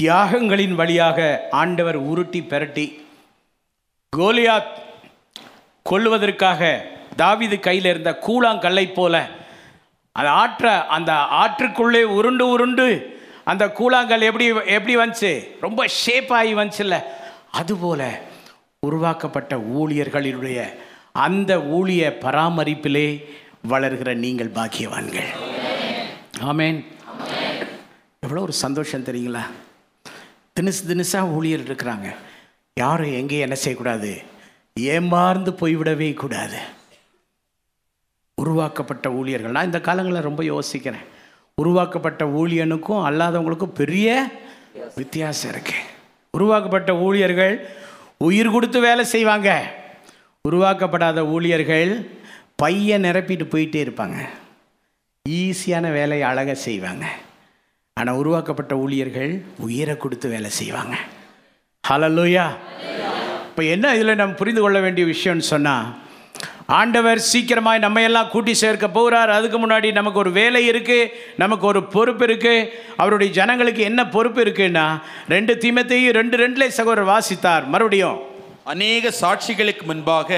தியாகங்களின் வழியாக ஆண்டவர் உருட்டி பெரட்டி கோலியாத் கொள்வதற்காக தாவிது கையில் இருந்த கூழாங்கல்லை போல அந்த ஆற்ற அந்த ஆற்றுக்குள்ளே உருண்டு உருண்டு அந்த கூழாங்கல் எப்படி எப்படி வந்துச்சு? ரொம்ப ஷேப் ஆகி வந்துச்சுல்ல. அதுபோல் உருவாக்கப்பட்ட ஊழியர்களினுடைய அந்த ஊழிய பராமரிப்பிலே வளர்கிற நீங்கள் பாக்கியவான்கள். ஆமேன். எவ்வளோ ஒரு சந்தோஷம் தெரியுங்களா? தினுசு தினுசாக ஊழியர் இருக்கிறாங்க. யாரும் எங்கேயும் என்ன செய்யக்கூடாது. ஏமாந்து போய்விடவே கூடாது. உருவாக்கப்பட்ட ஊழியர்கள். நான் இந்த காலங்களில் ரொம்ப யோசிக்கிறேன். உருவாக்கப்பட்ட ஊழியனுக்கும் அல்லாதவங்களுக்கும் பெரிய வித்தியாசம் இருக்கு. உருவாக்கப்பட்ட ஊழியர்கள் உயிர் கொடுத்து வேலை செய்வாங்க. உருவாக்கப்படாத ஊழியர்கள் பைய நிரப்பிட்டு போயிட்டே இருப்பாங்க. ஈஸியான வேலையை அழகாக செய்வாங்க. ஆனால் உருவாக்கப்பட்ட ஊழியர்கள் உயிரை கொடுத்து வேலை செய்வாங்க. ஹலலூயா இப்போ என்ன இதில் நம்ம புரிந்து கொள்ள வேண்டிய விஷயம்னு சொன்னால் ஆண்டவர் சீக்கிரமாய் நம்ம எல்லாம் கூட்டி சேர்க்க போகிறார். அதுக்கு முன்னாடி நமக்கு ஒரு வேலை இருக்குது நமக்கு ஒரு பொறுப்பு இருக்குது அவருடைய ஜனங்களுக்கு என்ன பொறுப்பு இருக்குன்னா ரெண்டு தீமத்தையும் ரெண்டு ரெண்டுலே சகோதரர் வாசித்தார். மறுபடியும். அநேக சாட்சிகளுக்கு முன்பாக.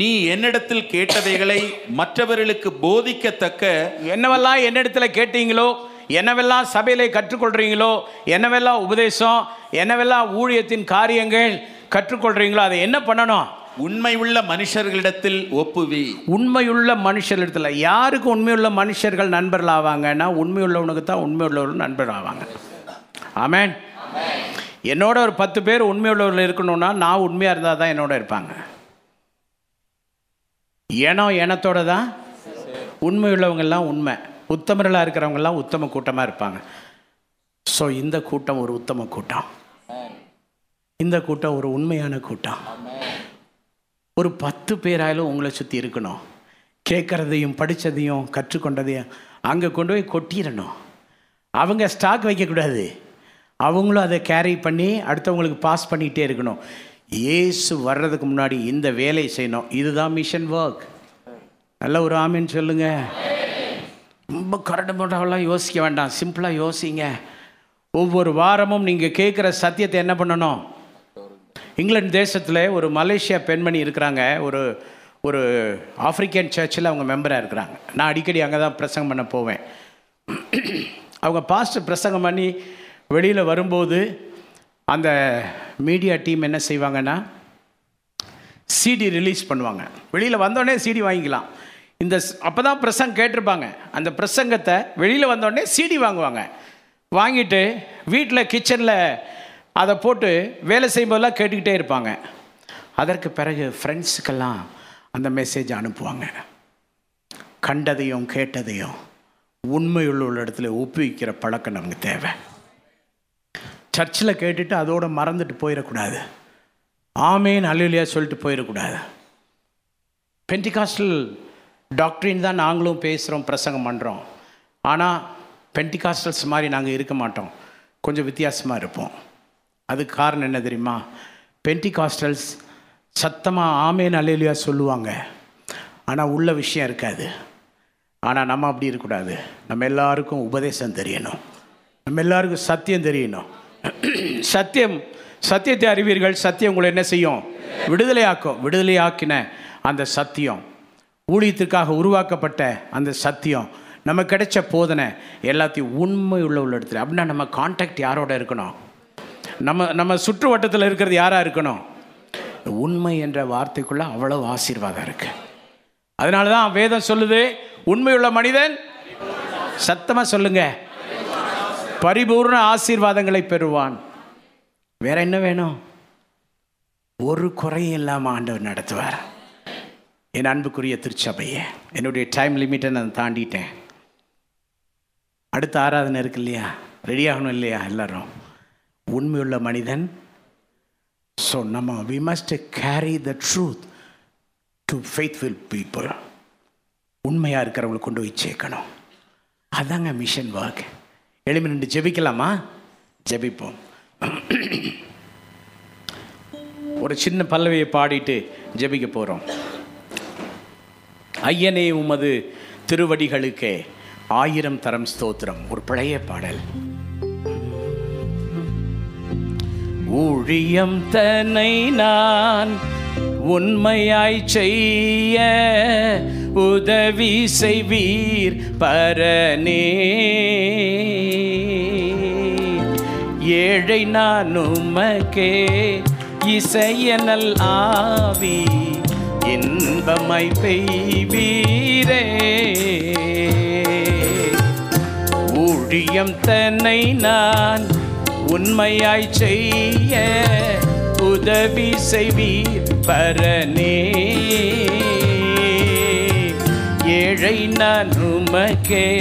நீ என்னிடத்தில் கேட்டவைகளை மற்றவர்களுக்கு போதிக்கத்தக்க என்னவெல்லாம் என்னிடத்துல கேட்டீங்களோ என்னவெல்லாம் சபையிலே கற்றுக்கொள்றீங்களோ என்னவெல்லாம் உபதேசம் என்னவெல்லாம் ஊழியத்தின் காரியங்கள் கற்றுக்கொள்றீங்களோ அதை என்ன பண்ணணும்? உண்மையுள்ள மனுஷர்களிடத்தில் ஒப்புவி. உண்மையுள்ள மனுஷர்களிடத்தில் யாருக்கு உண்மையுள்ள மனுஷர்கள் நண்பர்கள் ஆவாங்கன்னா உண்மையுள்ளவனுக்கு தான் உண்மையுள்ளவர்கள் நண்பர் ஆவாங்க ஆமேன். என்னோட ஒரு பத்து பேர் உண்மையுள்ளவர்கள் இருக்கணும்னா நான் உண்மையாக இருந்தால் தான் என்னோட இருப்பாங்க. இனம் ஏனத்தோட தான்? உண்மையுள்ளவங்கெல்லாம் உண்மை. உத்தமர்களாக இருக்கிறவங்கெல்லாம் உத்தம கூட்டமாக இருப்பாங்க. ஸோ இந்த கூட்டம் ஒரு உத்தம கூட்டம். இந்த கூட்டம் ஒரு உண்மையான கூட்டம். ஒரு பத்து பேராயிலும் உங்களை சுற்றி இருக்கணும். கேட்குறதையும் படித்ததையும் கற்றுக்கொண்டதையும் அங்கே கொண்டு போய் கொட்டிடணும். அவங்க ஸ்டாக் வைக்கக்கூடாது. அவங்களும் அதை கேரி பண்ணி அடுத்தவங்களுக்கு பாஸ் பண்ணிகிட்டே இருக்கணும். ஏசு வர்றதுக்கு முன்னாடி இந்த வேலையை செய்யணும். இதுதான் மிஷன் ஒர்க் நல்ல ஒரு ஆமின்னு சொல்லுங்க. ரொம்ப கரடு முரடாவெல்லாம் யோசிக்க வேண்டாம். சிம்பிளாக யோசிங்க. ஒவ்வொரு வாரமும் நீங்கள் கேட்குற சத்தியத்தை என்ன பண்ணணும்? இங்கிலாந்து தேசத்தில் ஒரு மலேசியா பெண்மணி இருக்கிறாங்க. ஒரு ஒரு ஆஃப்ரிக்கன் சர்ச்சில் அவங்க மெம்பராக இருக்கிறாங்க. நான் அடிக்கடி அங்கே தான் பிரசங்கம் பண்ண போவேன். அவங்க பாஸ்ட் பிரசங்கம் பண்ணி வெளியில் வரும்போது அந்த மீடியா டீம் என்ன செய்வாங்கன்னா சிடி ரிலீஸ் பண்ணுவாங்க. வெளியில் வந்தோடனே சிடி வாங்கிக்கலாம். இந்த அப்போ தான் பிரசங்கம் கேட்டிருப்பாங்க. அந்த பிரசங்கத்தை வெளியில் வந்தோடனே சிடி வாங்குவாங்க. வாங்கிட்டு வீட்டில் கிச்சனில் அதை போட்டு வேலை செய்யும்போதெல்லாம் கேட்டுக்கிட்டே இருப்பாங்க. அதற்கு பிறகு ஃப்ரெண்ட்ஸுக்கெல்லாம் அந்த மெசேஜ் அனுப்புவாங்க. கண்டதையும் கேட்டதையும் உண்மையுள்ள உள்ள இடத்துல ஒப்புவிக்கிற பழக்கம் நமக்கு தேவை. சர்ச்சில் கேட்டுட்டு அதோடு மறந்துட்டு போயிடக்கூடாது. ஆமேன் அலுவலியாக சொல்லிட்டு போயிடக்கூடாது. பென்டிகாஸ்டல் டாக்டரின் தான் நாங்களும் பேசுகிறோம் பிரசங்கம் பண்ணுறோம் ஆனால் பென்டிகாஸ்டல்ஸ் மாதிரி நாங்கள் இருக்க மாட்டோம். கொஞ்சம் வித்தியாசமாக இருப்போம். அதுக்கு காரணம் என்ன தெரியுமா? பென்டிகாஸ்டல்ஸ் சத்தமாக ஆமேன் அல்லையா சொல்லுவாங்க. ஆனால் உள்ள விஷயம் இருக்காது. ஆனால் நம்ம அப்படி இருக்கக்கூடாது. நம்ம எல்லாருக்கும் உபதேசம் தெரியணும். நம்ம எல்லாருக்கும் சத்தியம் தெரியணும். சத்தியம் சத்தியத்தை அறிவீர்கள். சத்தியம் உங்களை என்ன செய்யும்? விடுதலையாக்கும். விடுதலையாக்கின அந்த சத்தியம். ஊழியத்திற்காக உருவாக்கப்பட்ட அந்த சத்தியம். நம்ம கிடைச்ச போதனை எல்லாத்தையும் உண்மை உள்ள உள்ள இடத்துல அப்படின்னா நம்ம கான்டாக்ட் யாரோட இருக்கணும்? நம்ம நம்ம சுற்று வட்டத்தில் இருக்கிறது யாராக இருக்கணும்? உண்மை என்ற வார்த்தைக்குள்ள அவ்வளவு ஆசீர்வாதம் இருக்கு. அதனால தான் வேதம் சொல்லுது உண்மையுள்ள மனிதன் சத்தமாக சொல்லுங்க. பரிபூர்ண ஆசீர்வாதங்களை பெறுவான். வேற என்ன வேணும்? ஒரு குறையும் இல்லாமல் ஆண்டவர் நடத்துவார். என் அன்புக்குரிய திருச்சபையை என்னுடைய டைம் லிமிட்டை நான் தாண்டிட்டேன். அடுத்த ஆராதனை இருக்கு இல்லையா? ரெடி ஆகணும் இல்லையா எல்லாரும்? உண்மையுள்ள மனிதன். ஸோ நம்ம we must carry the truth to faithful people உண்மையாக இருக்கிறவங்களை கொண்டு போய் சேர்க்கணும். அதாங்க மிஷன் ஒர்க் எளிமை நின்று ஜெபிக்கலாமா? ஜெபிப்போம். ஒரு சின்ன பல்லவியை பாடிட்டு ஜெபிக்க போகிறோம் ஐயனே உமது திருவடிகளுக்கே ஆயிரம் தரம் ஸ்தோத்திரம். ஒரு பழைய பாடல். ஊழியம் தன்னை நான் உண்மையாய் செய்ய உதவி செய்வீர் பரனே. ஏழை நான் உமக்கே இசைய நல் ஆவி இன்பமாய் பெய்வீரே. ஊழியம் தன்னை நான் உண்மையாய் செய்ய உதவி செய்வீர் பரனே. ஏழை நான் உமக்கே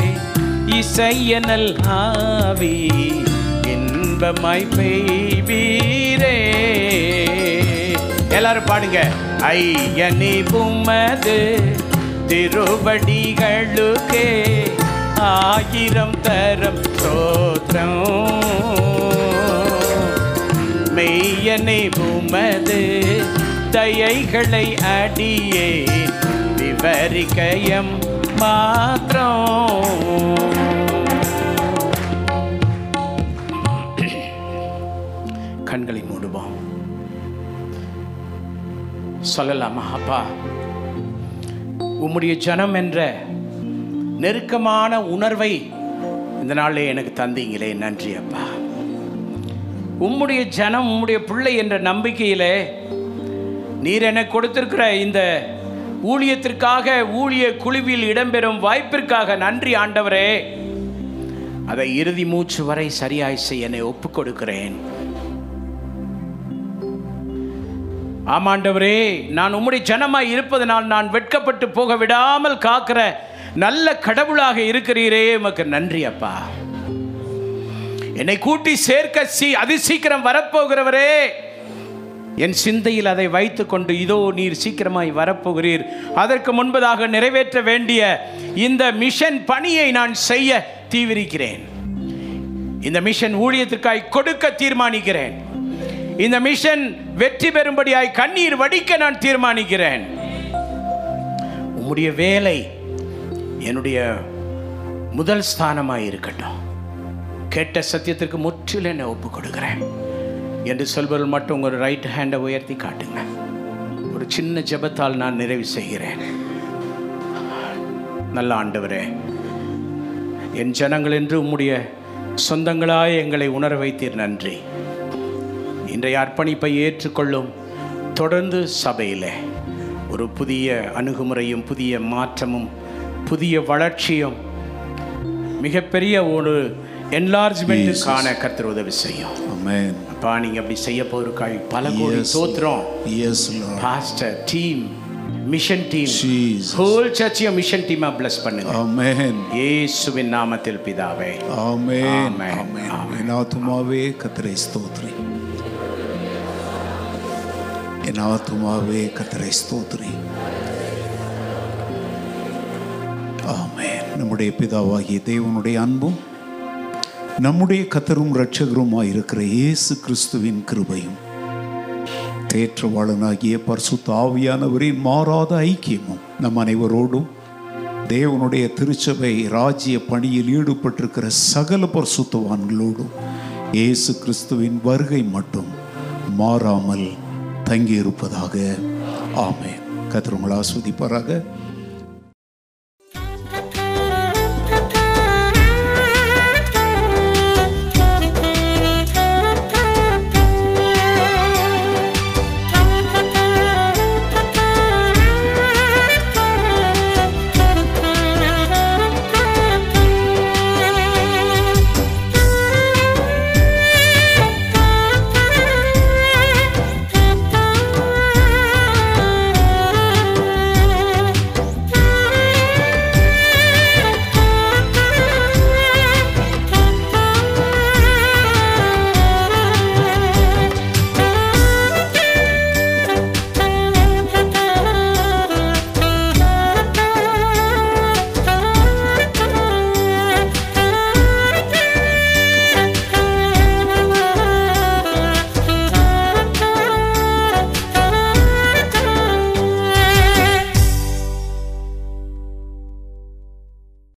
இசையனல் ஆவி இன்பமாய் பெய்வீரே. எல்லாரும் பாடுங்க. ஐயனி புமது திருவடிகளுக்கே ஆயிரம் தரம் சோத்திரம் மெய்யனை உமது தயைகளை அடியே விவரிக்கயம் மாத்திரம். கண்களை மூடுவோம். சொல்லலாமா அப்பா? உம்முடைய ஜனம் என்ற நெருக்கமான உணர்வை இந்த நாளில் எனக்கு தந்தீங்களே. நன்றி அப்பா. உம்முடைய ஜனம் உம்முடைய பிள்ளை என்ற நம்பிக்கையிலே நீர் எனக்கு கொடுத்திருக்கிற இந்த ஊழியத்திற்காக ஊழிய குழுவில் இடம்பெறும் வாய்ப்பிற்காக நன்றி ஆண்டவரே. அதை இறுதி மூச்சு வரை சரியாய் செய்ய என்னை ஒப்புக் கொடுக்கிறேன் ஆமாண்டவரே நான் உம்முடைய ஜனமாய் இருப்பதனால் நான் வெட்கப்பட்டு போக விடாமல் காக்கிற நல்ல கடவுளாக இருக்கிறீரே உமக்கு நன்றி அப்பா. என்னை கூட்டி சேர்க்க சி அதி சீக்கிரம் வரப்போகிறவரே. என் சிந்தையில் அதை வைத்துக்கொண்டு இதோ நீர் சீக்கிரமாய் வரப்போகிறீர். அதற்கு முன்பதாக நிறைவேற்ற வேண்டிய இந்த மிஷன் பணியை நான் செய்ய தீவிரிக்கிறேன். இந்த மிஷன் ஊழியத்திற்காய் கொடுக்க தீர்மானிக்கிறேன். இந்த மிஷன் வெற்றி பெறும்படியாய் கண்ணீர் வடிக்க நான் தீர்மானிக்கிறேன். உம்முடைய வேலை என்னுடைய முதல் ஸ்தானமாய் இருக்கட்டும். கேட்ட சத்தியத்திற்கு முற்றிலும் என்னை ஒப்புக் கொடுக்குறேன் என்று சொல்பவர்கள் மட்டும் ஒரு ரைட் ஹேண்டை உயர்த்தி காட்டுங்க ஒரு சின்ன ஜெபத்தால் நான் நிறைவு செய்கிறேன். நல்ல ஆண்டவரே என் ஜனங்கள் என்று உம்முடைய சொந்தங்களாய் எங்களை உணர வைத்தீர் நன்றி. இன்றைய அர்ப்பணிப்பை ஏற்றுக்கொள்ளும் தொடர்ந்து சபையில் ஒரு புதிய அணுகுமுறையும் புதிய மாற்றமும் புதிய வளர்ச்சியும் மிகப்பெரிய ஒரு என்லார்ஜ்மெண்ட் காண கர்த்தர் உதவி செய்யும் Amen. அப்பா நீங்க அப்படி செய்ய போருக்காய் பல கோடி Yes, தோத்திரம் Yes, Lord. Pastor team mission team. Whole சர்ச்சையும் mission டீமா பிளஸ் பண்ணுங்க Amen. இயேசுவின் நாமத்தில் பிதாவே. Amen. Amen. என் ஆத்துமாவே கத்தரை ஸ்தோத்ரி என் ஆத்துமாவே கத்தரை ஸ்தோத்திரி ஆமென் நம்முடைய பிதாவாகிய தேவனுடைய அன்பும் நம்முடைய கத்தரும் இரட்சகருமாய் இருக்கிற இயேசு கிறிஸ்துவின் கிருபையும் தேற்றவாளனாகிய பர்சு தாவியானவரின் மாறாத ஐக்கியமும் நம் அனைவரோடும் தேவனுடைய திருச்சபை ராஜ்ய பணியில் ஈடுபட்டிருக்கிற சகல பரிசுத்தவான்களோடும் இயேசு கிறிஸ்துவின் வருகை மட்டும் மாறாமல் தங்கியிருப்பதாக. ஆமே கத்திரங்களை ஆஸ்வதிப்பாராக.